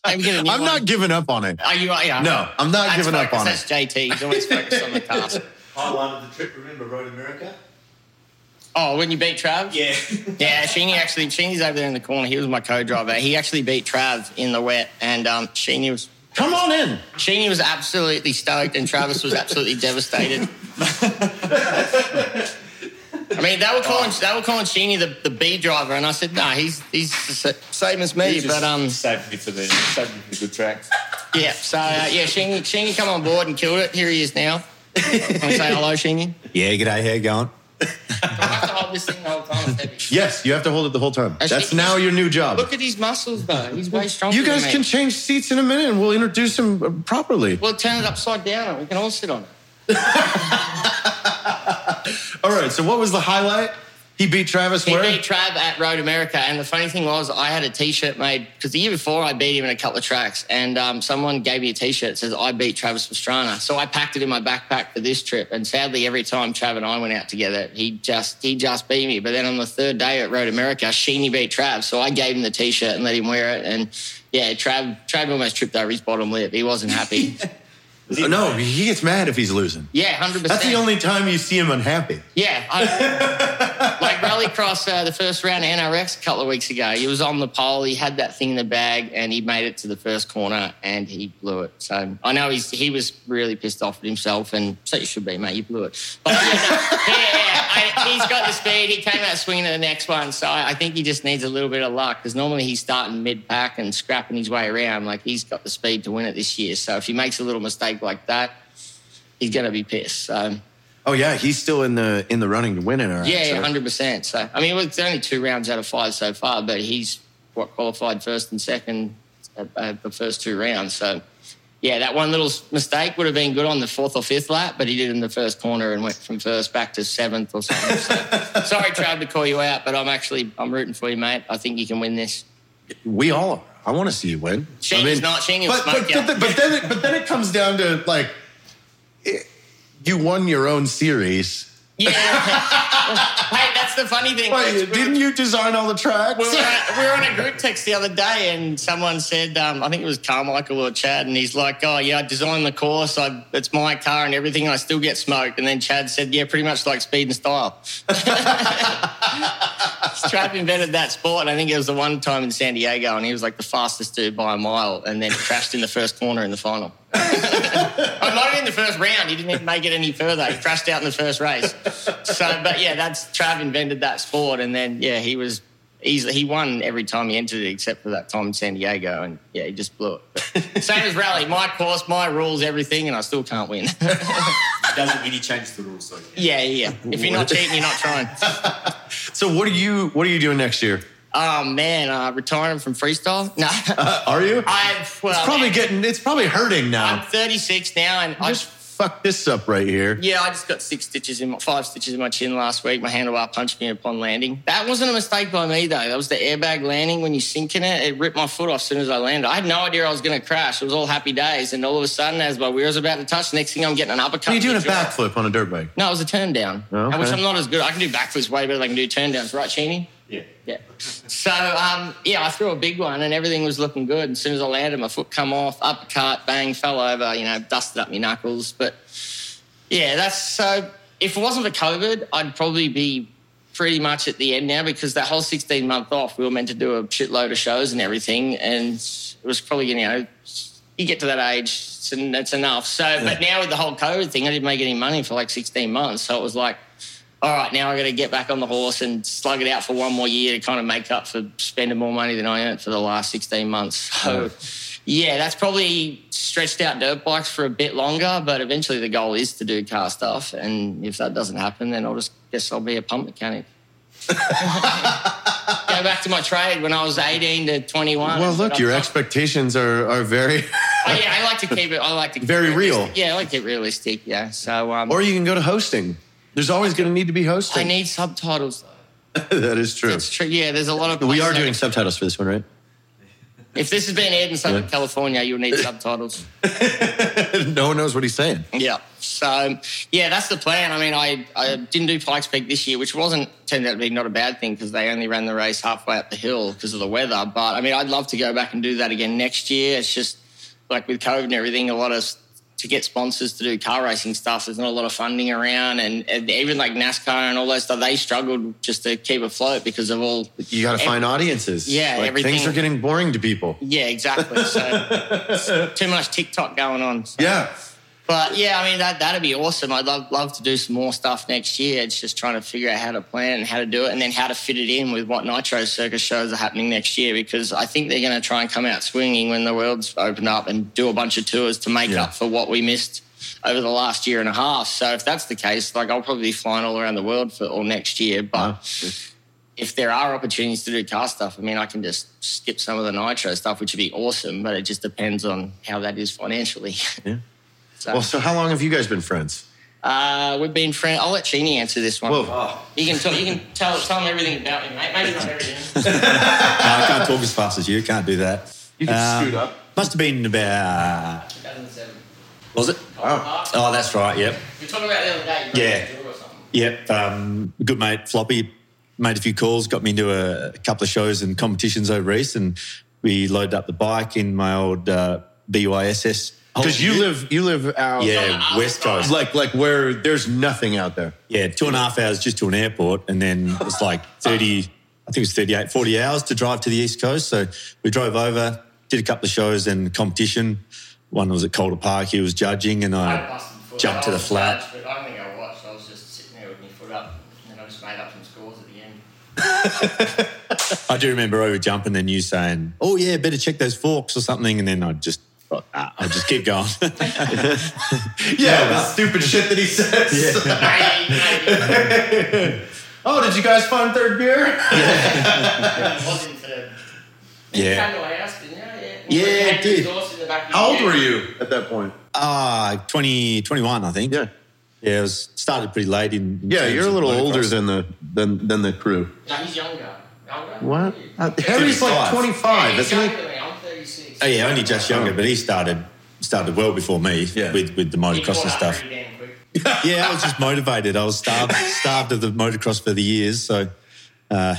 Maybe get a new I'm not giving up on it. Are you? Yeah. No, I'm not That's giving up focus. on it. That's JT. He's always focused on the task. Highlight of the trip, remember Road America? Oh, when you beat Trav? Yeah. Yeah, Sheeny actually, Sheeny's over there in the corner. He was my co-driver. He actually beat Trav in the wet, and um, Sheeny was Come on in. Sheeny was absolutely stoked, and Travis was absolutely devastated. I mean, they were calling they were calling Sheeny the, the B driver, and I said, "No, he's he's the same as me." You just But um, saved me for the saved me for the good tracks. yeah. So uh, yeah, Sheeny Sheeny come on board and killed it. Here he is now. Want to say hello, Sheeny? Yeah, g'day, how you going? I have to hold this thing the whole time. it's heavy. Yes, you have to hold it the whole time. That's now your new job. Look at his muscles, though. He's way stronger. You guys than me. can change seats in a minute, and we'll introduce him uh, properly. We'll turn it upside down, and we can all sit on it. All right. So, what was the highlight? He beat Travis where He where? beat Trav at Road America, and the funny thing was, I had a T-shirt made because the year before I beat him in a couple of tracks, and um, someone gave me a T-shirt that says I beat Travis Pastrana. So I packed it in my backpack for this trip, and sadly, every time Trav and I went out together, he just he just beat me. But then on the third day at Road America, Sheeny beat Trav, so I gave him the T-shirt and let him wear it, and yeah, Trav Trav almost tripped over his bottom lip. He wasn't happy. Uh, no, he gets mad if he's losing. yeah, hundred percent. That's the only time you see him unhappy. Yeah, I, like Rallycross, uh, the first round of NRX a couple of weeks ago. He was on the pole. He had that thing in the bag, and he made it to the first corner, and he blew it. So I know he's he was really pissed off at himself, and so you should be, mate. You blew it. But yeah, no, yeah, yeah, I, he's got the speed. He came out swinging at the next one, so I, I think he just needs a little bit of luck because normally he's starting mid pack and scrapping his way around. Like he's got the speed to win it this year. So if he makes a little mistake like that, he's going to be pissed. So. Oh yeah, he's still in the in the running to win it. Right, Yeah, so- hundred percent. So I mean, it's only two rounds out of five so far, but he's what qualified first and second at, at the first two rounds. So yeah, that one little mistake would have been good on the fourth or fifth lap, but he did in the first corner and went from first back to seventh or something. So, sorry, Trav, to call you out, but I'm actually I'm rooting for you, mate. I think you can win this. We all are. I want to see you win. Sheeny's not. Sheeny will but, smoke but, but, then- but then it, but then it comes down to like it, you won your own series. Yeah. hey, the funny thing. Wait, We didn't you design all the tracks? we were, on, we were on a group text the other day, and someone said, um, I think it was Carmichael or Chad, and he's like, "Oh yeah, I designed the course. I, it's my car and everything. I still get smoked." And then Chad said, "Yeah, pretty much like speed and style." Trav invented that sport. and I think it was the one time in San Diego, and he was like the fastest dude by a mile, and then crashed in the first corner in the final. I might have been in the first round. He didn't even make it any further. He crashed out in the first race. So, but yeah, that's Trav invented that sport, and then yeah, he was easily he won every time he entered it, except for that time in San Diego, and yeah, he just blew it. But same as rally, my course, my rules, everything, and I still can't win. He doesn't win, he changes the rules. So yeah, yeah. If you're not cheating, you're not trying. So what are you what are you doing next year? Oh man, uh, retiring from freestyle? No, Uh, are you? I've well, it's probably getting it's probably hurting now. I'm 36 now, and I Just fuck this up right here. Yeah, I just got six stitches in my five stitches in my chin last week. My handlebar punched me upon landing. That wasn't a mistake by me though. That was the airbag landing when you sink in it. It ripped my foot off as soon as I landed. I had no idea I was going to crash. It was all happy days, and all of a sudden, as my wheels about to touch, next thing I'm getting an uppercut. Are you doing a to the jaw. backflip on a dirt bike? No, it was a turn down, Oh, okay. which I'm not as good. I can do backflips way better than I can do turn downs, right, Sheeny? Yeah. Yeah. So um, yeah, I threw a big one and everything was looking good. As soon as I landed, my foot come off, uppercut, bang, fell over. You know, dusted up my knuckles. But yeah, that's so. If it wasn't for COVID, I'd probably be pretty much at the end now because that whole 16 month off, we were meant to do a shitload of shows and everything, and it was probably you know. You get to that age, it's, it's enough. So, but now with the whole COVID thing, I didn't make any money for like 16 months. So it was like, all right, now I got to get back on the horse and slug it out for one more year to kind of make up for spending more money than I earned for the last 16 months. So, yeah, that's probably stretched out dirt bikes for a bit longer, but eventually the goal is to do car stuff. And if that doesn't happen, then I'll just guess I'll be a pump mechanic. Go back to my trade when I was 18 to 21. Well, look, your expectations are are very. Oh, yeah, I like to keep it. I like to keep Very real. Yeah, I like to keep it realistic. Yeah. So, um, or you can go to hosting. There's always going to need to be hosted. I need subtitles. that is true. That's true. Yeah, there's a lot of. We are doing subtitles for this one, right? If this has been aired in Southern Yeah. California, you'll need subtitles. no one knows what he's saying. Yeah. So yeah, that's the plan. I mean, I, I didn't do Pikes Peak this year, which wasn't turned out to be not a bad thing because they only ran the race halfway up the hill because of the weather. But I mean, I'd love to go back and do that again next year. It's just like with COVID and everything, a lot of to get sponsors to do car racing stuff. There's not a lot of funding around, and, and even like NASCAR and all those stuff, they struggled just to keep afloat because of all. You got to find audiences. Yeah, like, everything- things are getting boring to people. Yeah, exactly. So too much TikTok going on. So- Yeah. But yeah, I mean that that'd be awesome. I'd love love to do some more stuff next year. It's just trying to figure out how to plan and how to do it, and then how to fit it in with what Nitro Circus shows are happening next year. Because I think they're going to try and come out swinging when the world's opened up and do a bunch of tours to make Yeah. up for what we missed over the last year and a half. So if that's the case, like I'll probably be flying all around the world for all next year. But if there are opportunities to do car stuff, I mean, I can just skip some of the Nitro stuff, which would be awesome. But it just depends on how that is financially. Yeah. So. Well, so how long have you guys been friends? Uh, we've been friends. I'll let Sheeny answer this one. Whoa. You can tell. You can tell. Tell him everything about me, mate. Maybe not everything. No, I can't talk as fast as you. Can't do that. You can Um, scoot up. Must have been about. 2007. Was it? Wow. Oh, that's right. Yep. We were talking about it the other day. You Yeah. wrote a tour or something. Yep. Um, good mate Floppy made a few calls, got me into a, a couple of shows and competitions over east, and we loaded up the bike in my old uh, BYSS. Because you live you live out Yeah, West Coast. like like where there's nothing out there. Yeah, two and a half hours just to an airport, and then it's like 30, I think it's was 38, 40 hours to drive to the East Coast. So we drove over, did a couple of shows and competition. One was at Calder Park, he was judging, and I I busted foot. jumped to I the was flat. judged, But I don't think I watched. I was just sitting there with my foot up, and I just made up some scores at the end. I do remember over jumping, and then you saying, "Oh yeah, better check those forks or something," and then I'd just, ah, I'd just keep going. Yeah, the stupid shit that he says. Maybe, maybe. Oh, did you guys find third gear? it wasn't third. You yeah. came to our house, didn't you? Yeah. Yeah, it did. exhaust in the back of How old were you at that point? Ah, 20, 21, I think. Yeah. Yeah, it was started pretty late in. in Yeah, you're a little older than the than than the crew. No, he's younger. Younger? What? Uh, Harry's like 55. 25, he's isn't younger he? Oh yeah, only just younger, but he started started well before me Yeah. with with the motocross and stuff. pretty damn quick. yeah, I was just motivated. I was starved, starved of the motocross for the years. So, uh,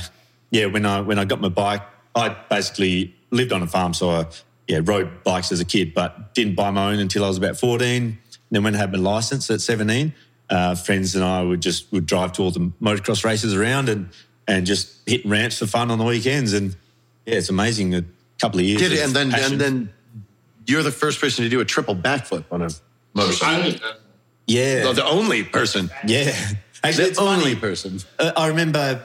yeah, when I when I got my bike, I basically lived on a farm, so I yeah rode bikes as a kid, but didn't buy my own until I was about fourteen. then when I had my license at seventeen, uh, friends and I would just would drive to all the motocross races around and and just hit ramps for fun on the weekends. And yeah, it's amazing. A couple of years, Did it, and then passion. and then you're the first person to do a triple backflip on a motorcycle. yeah, No, the only person. yeah. Actually, The it's funny. only person. Uh, I remember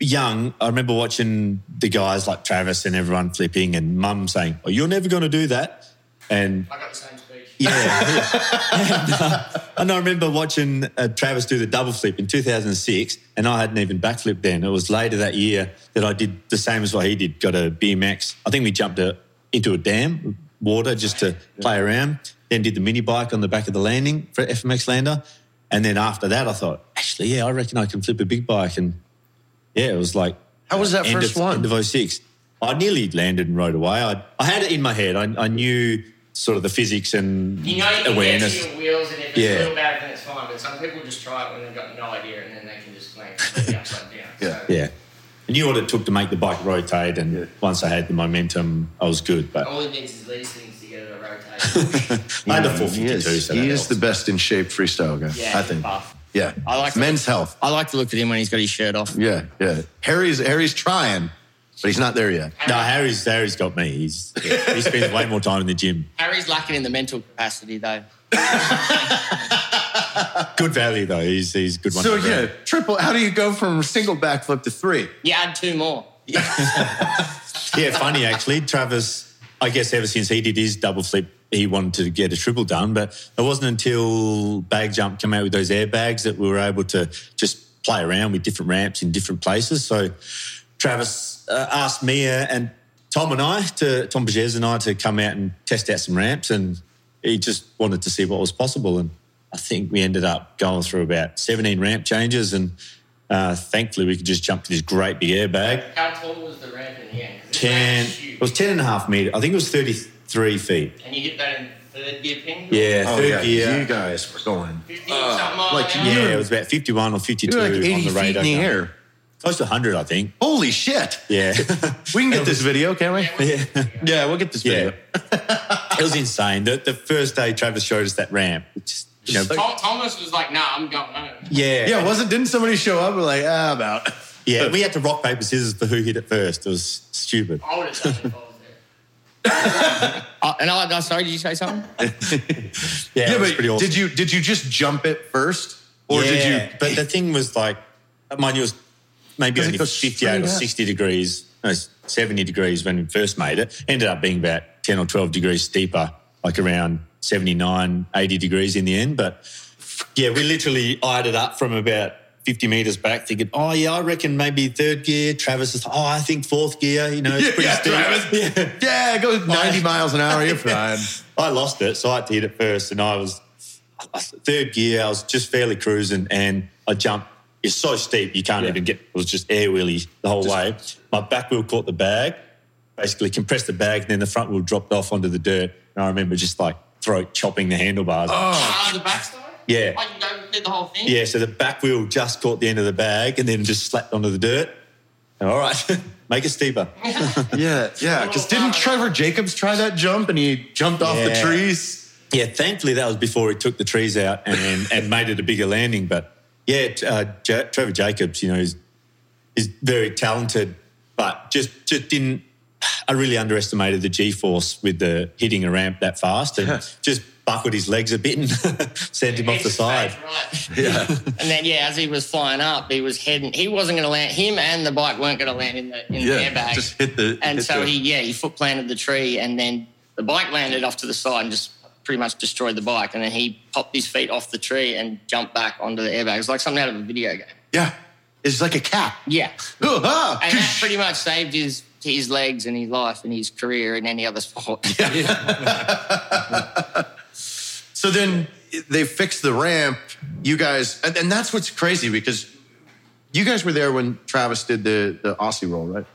young, I remember watching the guys like Travis and everyone flipping, and mum saying, Oh, you're never going to do that. And I got the same speech. Yeah. and, uh, and I remember watching uh, Travis do the double flip in 2006, and I hadn't even backflipped then. It was later that year that I did the same as what he did, got a BMX. I think we jumped a, into a dam, water, just to play around. Then did the mini bike on the back of the landing for FMX Lander. And then after that, I thought, actually, yeah, I reckon I can flip a big bike. And yeah, it was like How was that end first of, one? End of 06. I nearly landed and rode away. I, I had it in my head. I, I knew sort of the physics and You know you can awareness. get to your wheels, and if it's Yeah. a little bad, then it's fine. But some people just try it when they've got no idea, and then they can just land completely upside down. Yeah. So, Yeah. I knew what it took to make the bike rotate, and once I had the momentum, I was good. But All it needs is these things together to rotate. I had the He 452, is, so he that is helps. the best in shape freestyle guy. Yeah, I think. buff. Yeah. I like men's health. I like to look at him when he's got his shirt off. Yeah, yeah. Harry's Harry's trying, but he's not there yet. No, Harry's Harry's got me. He's he spends way more time in the gym. Harry's lacking in the mental capacity, though. Good value though. He's he's a good one. So to grab. yeah, triple. How do you go from single backflip to three? You add two more. yeah, funny actually. Travis, I guess ever since he did his double flip, he wanted to get a triple done. But it wasn't until Bag Jump came out with those airbags that we were able to just play around with different ramps in different places. So Travis uh, asked me uh, and Tom and I to Tom Pages and I to come out and test out some ramps, and he just wanted to see what was possible. And I think we ended up going through about 17 ramp changes, and uh, thankfully we could just jump to this great big airbag. How tall was the ramp in the end? 'Cause this 10, it was 10 and a half metre. I think it was 33 feet. And you hit that in third gear pin? Yeah, Oh third yeah, gear. you guys were going. 50 something miles like an you- hour? yeah, it was about 51 or 52 like on eighty the feet radar. in the air. Close to 100, I think. Holy shit! Yeah. We can get this video, can't we? yeah. Yeah, we'll get this video. Yeah. it was insane. The, the first day Travis showed us that ramp, it just, you know, Tom, Thomas was like, nah, I'm going home. yeah. Yeah, wasn't? Didn't somebody show up? We're like, ah, about. Yeah, we had to rock, paper, scissors for who hit it first. It was stupid. I would have done it if I was there. uh, and I, I, sorry, did you say something? Yeah, Yeah, it was but pretty awesome. did you did you just jump it first, or did you? But the thing was like, mind you, it was maybe only goes 58 or 60 degrees, no, 70 degrees when we first made it. Ended up being about 10 or 12 degrees steeper, like around 79, 80 degrees in the end. But yeah, we literally eyed it up from about 50 meters back, thinking, oh, yeah, I reckon maybe third gear. Travis is, oh, I think fourth gear, you know, it's pretty yeah, steep. Travis. Yeah. Yeah, it goes ninety miles an hour. You're fine. I lost it, so I had to hit it first, and I was third gear. I was just fairly cruising, and I jumped. It's so steep, you can't Yeah. even get. It was just air wheelie the whole way. My back wheel caught the bag, basically compressed the bag, and then the front wheel dropped off onto the dirt. And I remember just like throat chopping the handlebars. Ah, the backside? Yeah. Like, you go did the whole thing? Yeah, so the back wheel just caught the end of the bag, and then just slapped onto the dirt. All right, make it steeper. Yeah, yeah. Because didn't Trevor Jacobs try that jump and he jumped off the trees? Yeah, thankfully that was before he took the trees out and, and made it a bigger landing. But yeah, uh, J- Trevor Jacobs, you know, is, is very talented, but just just didn't. I really underestimated the G force with the hitting a ramp that fast and just buckled his legs a bit and sent him off the side. Right. Yeah. and then, yeah, as he was flying up, he was heading, he wasn't going to land, him and the bike weren't going to land in the, in the airbag. just hit the. and hit so the- he, yeah, he foot planted the tree and then the bike landed off to the side and just pretty much destroyed the bike. And then he popped his feet off the tree and jumped back onto the airbag. It was like something out of a video game. Yeah, it's like a cat. Yeah. Ah. And that pretty much saved his his legs and his life and his career in any other sport. So then they fixed the ramp. You guys, and, and that's what's crazy because you guys were there when Travis did the the Aussie roll, right?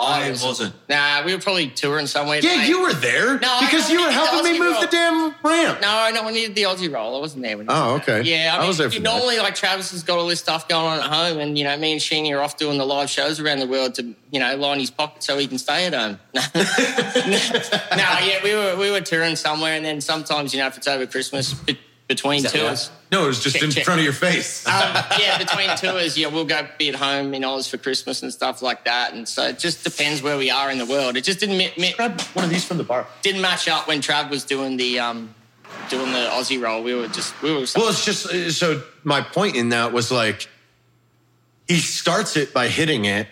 I wasn't. Nah, we were probably touring somewhere. Yeah, you were there No, because you were we did the helping me move roll. the damn ramp. No, no, we needed the Aussie roll. I wasn't there when Oh, okay. Yeah, I, I mean, was there for you- that. normally like Travis has got all this stuff going on at home, and you know, me and Sheeny are off doing the live shows around the world to you know line his pocket so he can stay at home. no, yeah, we were we were touring somewhere, and then sometimes you know if it's over Christmas between tours. No, it was just Check, in check. front of your face. Um, yeah, between tours, yeah, we'll go be at home in Oz for Christmas and stuff like that, and so it just depends where we are in the world. It just didn't mi- mi- Grab one of these from the bar. didn't match up when Trav was doing the um doing the Aussie roll. We were just we were Well, it's just uh, so my point in that was like he starts it by hitting it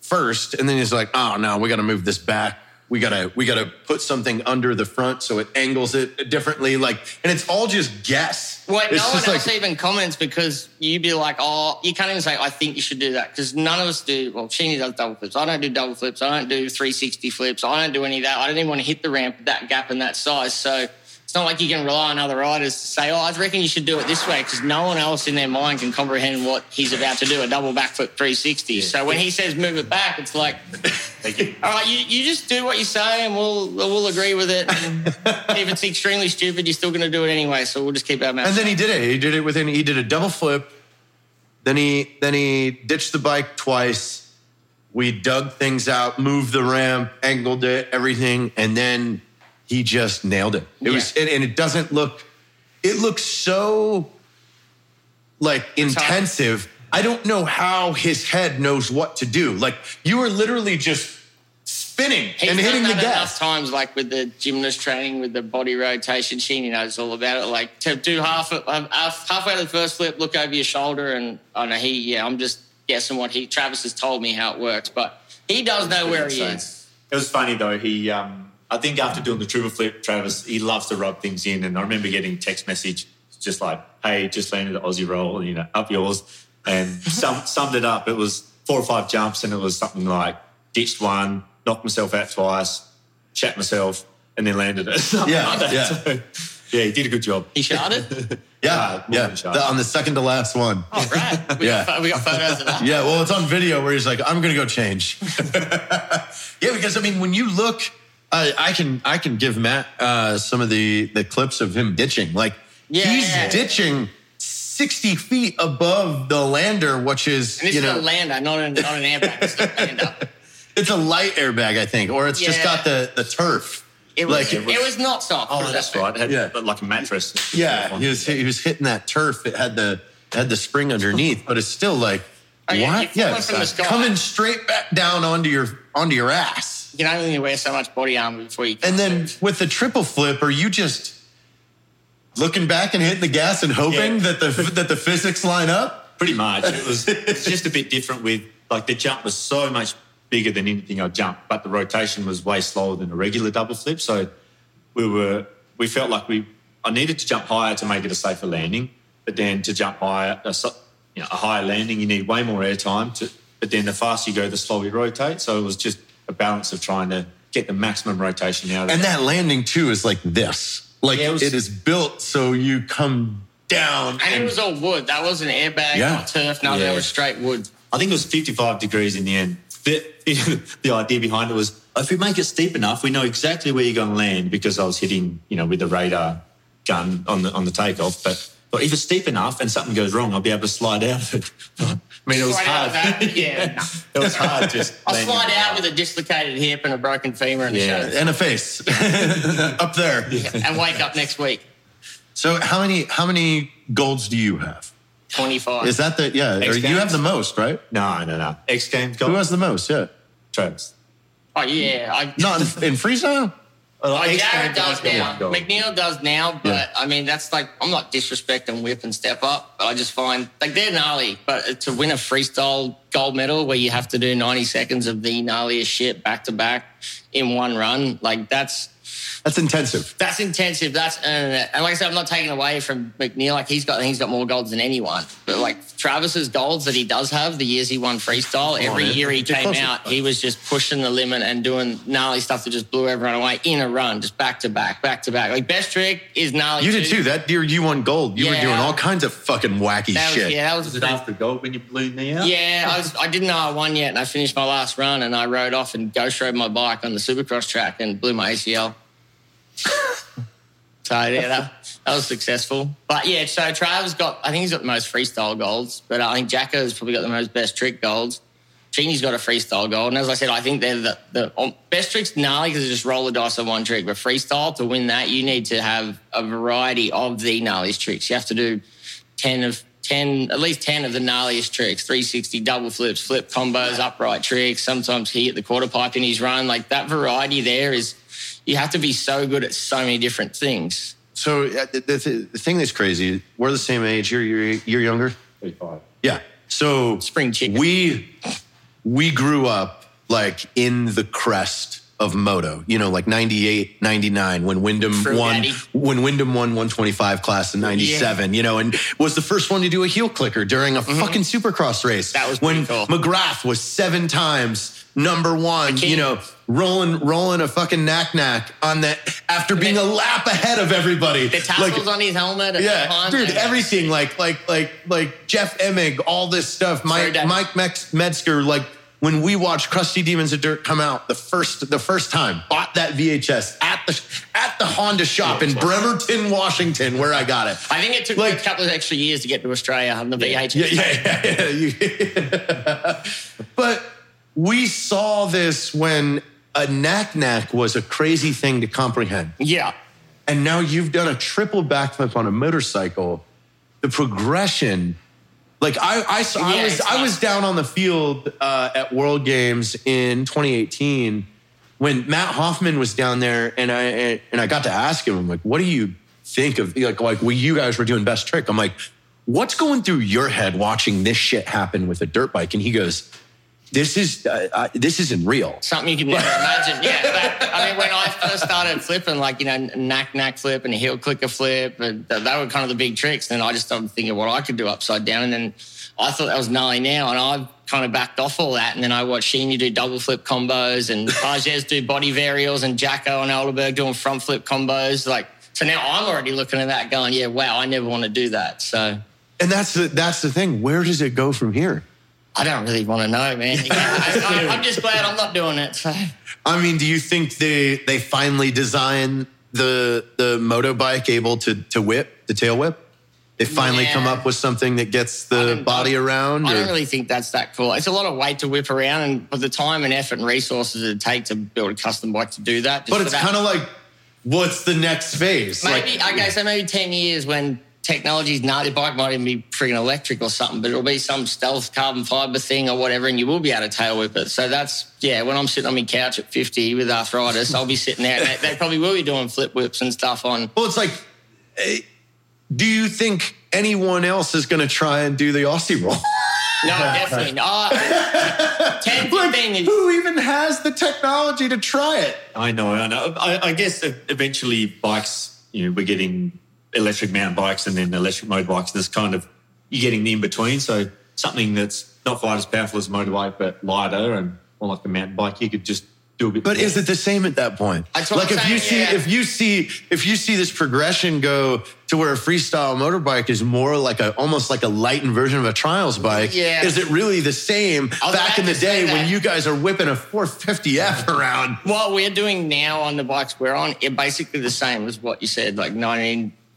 first, and then he's like, "Oh no, we got to move this back. We gotta we gotta put something under the front so it angles it differently." Like, and it's all just guess. Well, it's no one else even comments because you'd be like, oh, you can't even say, I think you should do that because none of us do. Well, Sheeny does double flips. I don't do double flips. I don't do 360 flips. I don't do any of that. I don't even want to hit the ramp that gap and that size. So it's not like you can rely on other riders to say, oh, I reckon you should do it this way because no one else in their mind can comprehend what he's about to do a double backflip 360. So when he says move it back, it's like, Thank you. all right, you, you just do what you say and we'll we'll agree with it. If it's extremely stupid, you're still going to do it anyway. So we'll just keep our mouth And then he did it. He did it within. He did a double flip. Then he then he ditched the bike twice. We dug things out, moved the ramp, angled it, everything, and then he just nailed it. It was, and, and it doesn't look. It looks so like intensive. I don't know how his head knows what to do. Like you were literally just spinning He's and hitting the done that enough gas. times, like with the gymnast training, with the body rotation. she knows all about it. Like to do half um, half halfway to the first flip, look over your shoulder, and I know he. Yeah, I'm just guessing what he. Travis has told me how it works, but he does know where he is. It was funny though. He, um, I think after doing the triple flip, Travis, he loves to rub things in. And I remember getting text message just like, "Hey, just landed the Aussie roll, you know, up yours," and sum, summed it up. It was four or five jumps, and it was something like ditched one, knocked myself out twice, shat myself, and then landed it. Yeah, like yeah. So, yeah, he did a good job. He sharded. Yeah, Uh, yeah. The- on the second to last one. oh, right. We, Yeah. got, we got photos of that. Yeah, well, it's on video where he's like, "I'm gonna go change." yeah, because I mean, when you look, I, I can I can give Matt uh, some of the the clips of him ditching. Like Yeah. he's ditching sixty feet above the lander, which is And this you is know a lander, not an, not an airbag. It's a lander. it's a light airbag, I think, or it's just got the the turf. It was, Like- it was not soft. Oh, that's right. It had Yeah. like a mattress. Yeah, he was he was hitting that turf. It had the it had the spring underneath, but it's still like Oh, what? you're Yeah, from the sky. coming straight back down onto your onto your ass. You can only wear so much body armor before you. And then with the triple flip, are you just looking back and hitting the gas and hoping Yeah. that the that the physics line up? Pretty much. It was it's just a bit different with like the jump was so much bigger than anything I jumped, but the rotation was way slower than a regular double flip. So we were we felt like we I needed to jump higher to make it a safer landing, but then to jump higher, a, you know, a higher landing, you need way more air time. To, but then the faster you go, the slower you rotate. So it was just a balance of trying to get the maximum rotation out of it. And it. that landing too is like this. Like Yeah, it was- it is built so you come down And it was all wood. That wasn't airbag, Yeah. not turf. No, Yeah. that was straight wood. I think it was 55 degrees in the end. The, the idea behind it was if we make it steep enough, we know exactly where you're going to land because I was hitting, you know, with the radar gun on the on the takeoff. But but if it's steep enough and something goes wrong, I'll be able to slide out of it. I mean, it was Slide hard. of that, yeah. it was hard. Just I'll slide out with a dislocated hip and a broken femur and, Yeah. a and a face up there. and wake up next week. So how many how many golds do you have? 25. Is that the yeah? Or X you have the most, right? No, no, no. X Games Who has the most? Yeah, Travis. oh, yeah. I, not in, in freestyle. X Jarryd does now. McNeil does now, but Yeah. I mean, that's like, I'm not disrespecting whip and step up, but I just find like they're gnarly. But to win a freestyle gold medal where you have to do 90 seconds of the gnarliest shit back to back in one run, like that's That's intensive. that's intensive. That's uh, and like I said, I'm not taking away from McNeil. Like he's got, he's got more golds than anyone. But like Travis's golds that he does have, the years he won freestyle, every man. year he Get came closer. out, he was just pushing the limit and doing gnarly stuff that just blew everyone away in a run, just back to back, back to back. Like best trick is gnarly. You did too. That year you won gold. You were doing all kinds of fucking wacky That was, shit. yeah, that was Was the it after gold when you blew me out? Yeah, I, was, I didn't know I won yet, and I finished my last run, and I rode off and ghost rode my bike on the Supercross track and blew my ACL. so yeah, that, that was successful. But yeah, so Travis got, I think he's got the most freestyle golds, but I think Jacko's probably got the most best trick golds. Sheeny's got a freestyle gold, and as I said, I think they're the, the um, best tricks gnarly because just roll the dice on one trick. But freestyle to win that, you need to have a variety of the gnarliest tricks. You have to do 10 of 10 at least 10 of the gnarliest tricks 360 double flips flip combos upright tricks sometimes he hit the quarter pipe in his run like that variety there is you have to be so good at so many different things So uh, the, the, the thing that's crazy, we're the same age. You're you're, you're younger. 35. Yeah. So Spring chicken. We we grew up like in the crest of moto. You know, like 98, 99 when Windham Fruit won Daddy. when Windham won 125 class in 97, you know, and was the first one to do a heel clicker during a fucking supercross race. Mm-hmm. That was when cool. McGrath was seven times number one, you know, rolling rolling a fucking nac nac on that after being a lap ahead of everybody. the tassels on his helmet Yeah, dude, everything like like like like Jeff Emig, all this stuff. Mike. Mike Metzger, like when we watched Crusty Demons of Dirt come out the first the first time, bought that VHS at the at the Honda shop in Bremerton, Washington, where I got it. I think it took Like- a couple of extra years to get to Australia on the VHS. Yeah, yeah, yeah. yeah. But we saw this when a nac nac was a crazy thing to comprehend. Yeah. and now you've done a triple backflip on a motorcycle. The progression, like I, I, saw, I Yeah, was, I was down on the field uh, at World Games in 2018 when Matt Hoffman was down there, and I and I got to ask him, I'm like, what do you think of like like when you guys were doing best trick? I'm like, what's going through your head watching this shit happen with a dirt bike? And he goes, this is uh, uh, this isn't real. something you can never imagine. Yeah, that, I mean, when I first started flipping, like you know, nac nac flip and a heel clicker flip, and th- they were kind of the big tricks. And then I just started thinking what I could do upside down, and then I thought that was gnarly now, and I kind of backed off all that. And then I watched Sheeny do double flip combos, and Pages do body varials, and Jacko and Alderberg doing front flip combos. Like, so now I'm already looking at that, going, yeah, wow, I never want to do that. So. And that's the that's the thing. Where does it go from here? I don't really want to know, man. I, am just glad I'm not doing it. So. I mean, do you think they they finally design the the motorbike able to to whip the tail whip? They finally Yeah. come up with something that gets the body around. I or- don't really think that's that cool. It's a lot of weight to whip around, and for the time and effort and resources it take to build a custom bike to do that. just but it's kind of like, what's the next phase? maybe like, okay. So maybe ten years when technology's not the bike might even be friggin' electric or something, but it'll be some stealth carbon fiber thing or whatever, and you will be able to tail whip it. So that's yeah. When I'm sitting on my couch at 50 with arthritis, I'll be sitting there. They, they probably will be doing flip whips and stuff on. well, it's like, eh, do you think anyone else is going to try and do the Aussie roll? No, definitely not. 10, 15 like, years. who even has the technology to try it? I know, I know. I, I guess eventually bikes, you know, we're getting electric mountain bikes and then electric motorbikes. There's kind of, you're getting the in between. So something that's not quite as powerful as a motorbike, but lighter and more like a mountain bike, you could just do a bit But more. is it the same at that point? That's what like I'm if you see yeah. if you see if you see this progression go to where a freestyle motorbike is more like a almost like a lightened version of a trials bike. Yeah. Is it really the same back in the day when you guys are whipping a 450F around? What we're doing now on the bikes we're on, are basically the same as what you said, like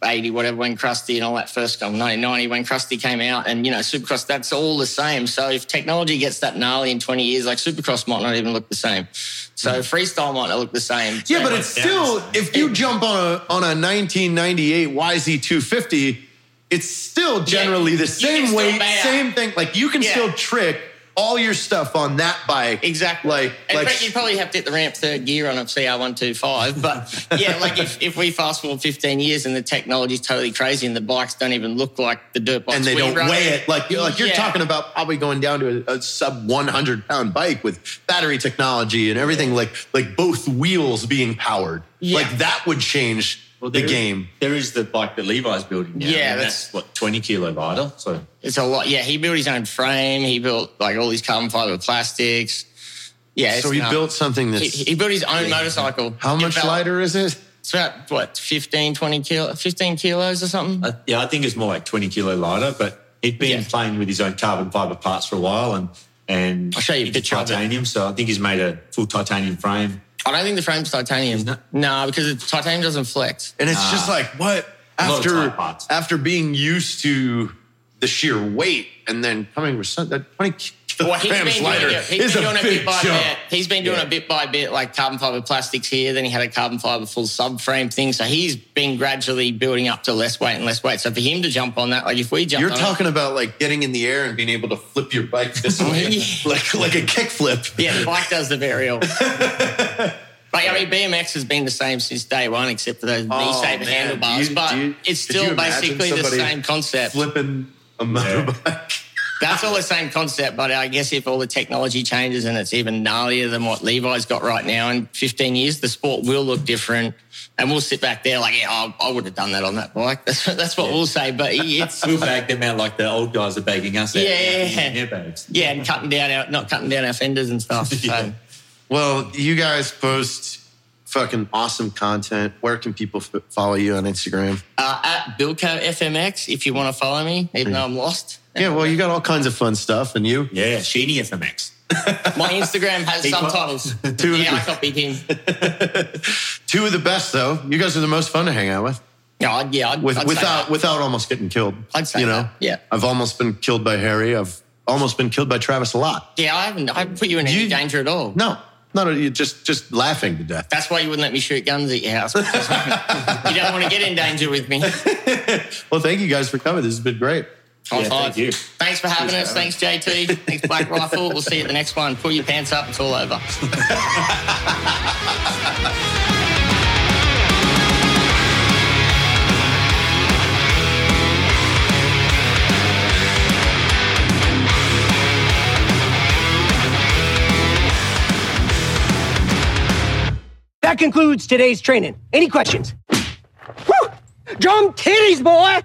1980, whatever, when Crusty and all that first come, 1990 when Crusty came out, and you know, Supercross, that's all the same. So if technology gets that gnarly in 20 years, like Supercross might not even look the same. So hmm. freestyle might not look the same. Yeah, but it's still if you jump on a on a 1998 YZ250, it's still generally the same weight, same thing. Like you can Yeah. still trick all your stuff on that bike. Exactly. Like and like but you probably have to hit the ramp third gear on a CR125. But yeah, like if, if we fast forward 15 years and the technology's totally crazy and the bikes don't even look like the dirt bikes and they don't weigh it like you're, like you're Yeah. talking about probably going down to a, a sub 100 pound bike with battery technology and everything like like both wheels being powered Yeah. like that would change Well, the there is- game. There is the bike that Levi's building now. Yeah, that's- that's, what twenty kilo lighter. So It's a lot. Yeah, he built his own frame. He built like all these carbon fiber plastics. Yeah. So he nuts. built something He, that's he built his own motorcycle. how much Developed- lighter is it? It's about what 15, 20 kilo, 15 kilos or something. uh, yeah, I think it's more like twenty kilo lighter. But he'd been Yeah. playing with his own carbon fiber parts for a while, and and I'll show you a into picture of it. titanium. So I think he's made a full titanium frame. I don't think the frame's titanium. Isn't it? No, because the titanium doesn't flex. And it's Nah. just like what A lot of after after being used to the sheer weight and then coming with some, that twenty Well, he's been doing lighter it. He's is been a doing it big bit by jump. bit. He's been doing Yeah. it bit by bit, like carbon fiber plastics here. Then he had a carbon fiber full subframe thing. So he's been gradually building up to less weight and less weight. So for him to jump on that, like if we jump, You're on talking about like getting in the air and being able to flip your bike this way, Yeah. like like a kickflip. yeah, the bike does the varial. Like, I mean, BMX has been the same since day one, except for those Oh, knee-shaped man. handlebars. You- but you- it's still basically the same concept. Flipping a motorbike. That's all the same concept, but I guess if all the technology changes and it's even gnarlier than what Levi's got right now in 15 years, the sport will look different. And we'll sit back there like, yeah, I, I would have done that on that bike. That's, that's what we'll say. But it's, We'll bag them out like the old guys are bagging us out. Yeah. in airbags. yeah, and cutting down our, not cutting down our fenders and stuff. So, Yeah. Well, you guys post fucking awesome content. Where can people f- follow you on Instagram? uh, at Bilko FMX, if you want to follow me, even though I'm lost. Yeah, well, you got all kinds of fun stuff, and you. Yeah, Sheeny FMX. My Instagram has He subtitles. Two- yeah, I copied him. Two of the best, though. You guys are the most fun to hang out with. Yeah, I'd, yeah, I'd, with I'd say without that. without almost getting killed. I'd say you know. that, yeah. I've almost been killed by Harry. I've almost been killed by Travis a lot. Yeah, I haven't, I haven't put you in any You- danger at all. No, not at you just just laughing to death. That's why you wouldn't let me shoot guns at your house. because you don't want to get in danger with me. Well, thank you guys for coming. This has been great. High Yeah, thank you. Thanks for having us. Thanks, JT. Thanks, Black Rifle. We'll see you at the next one. Pull your pants up. It's all over. That concludes today's training. Any questions? Woo! Drum titties, boy!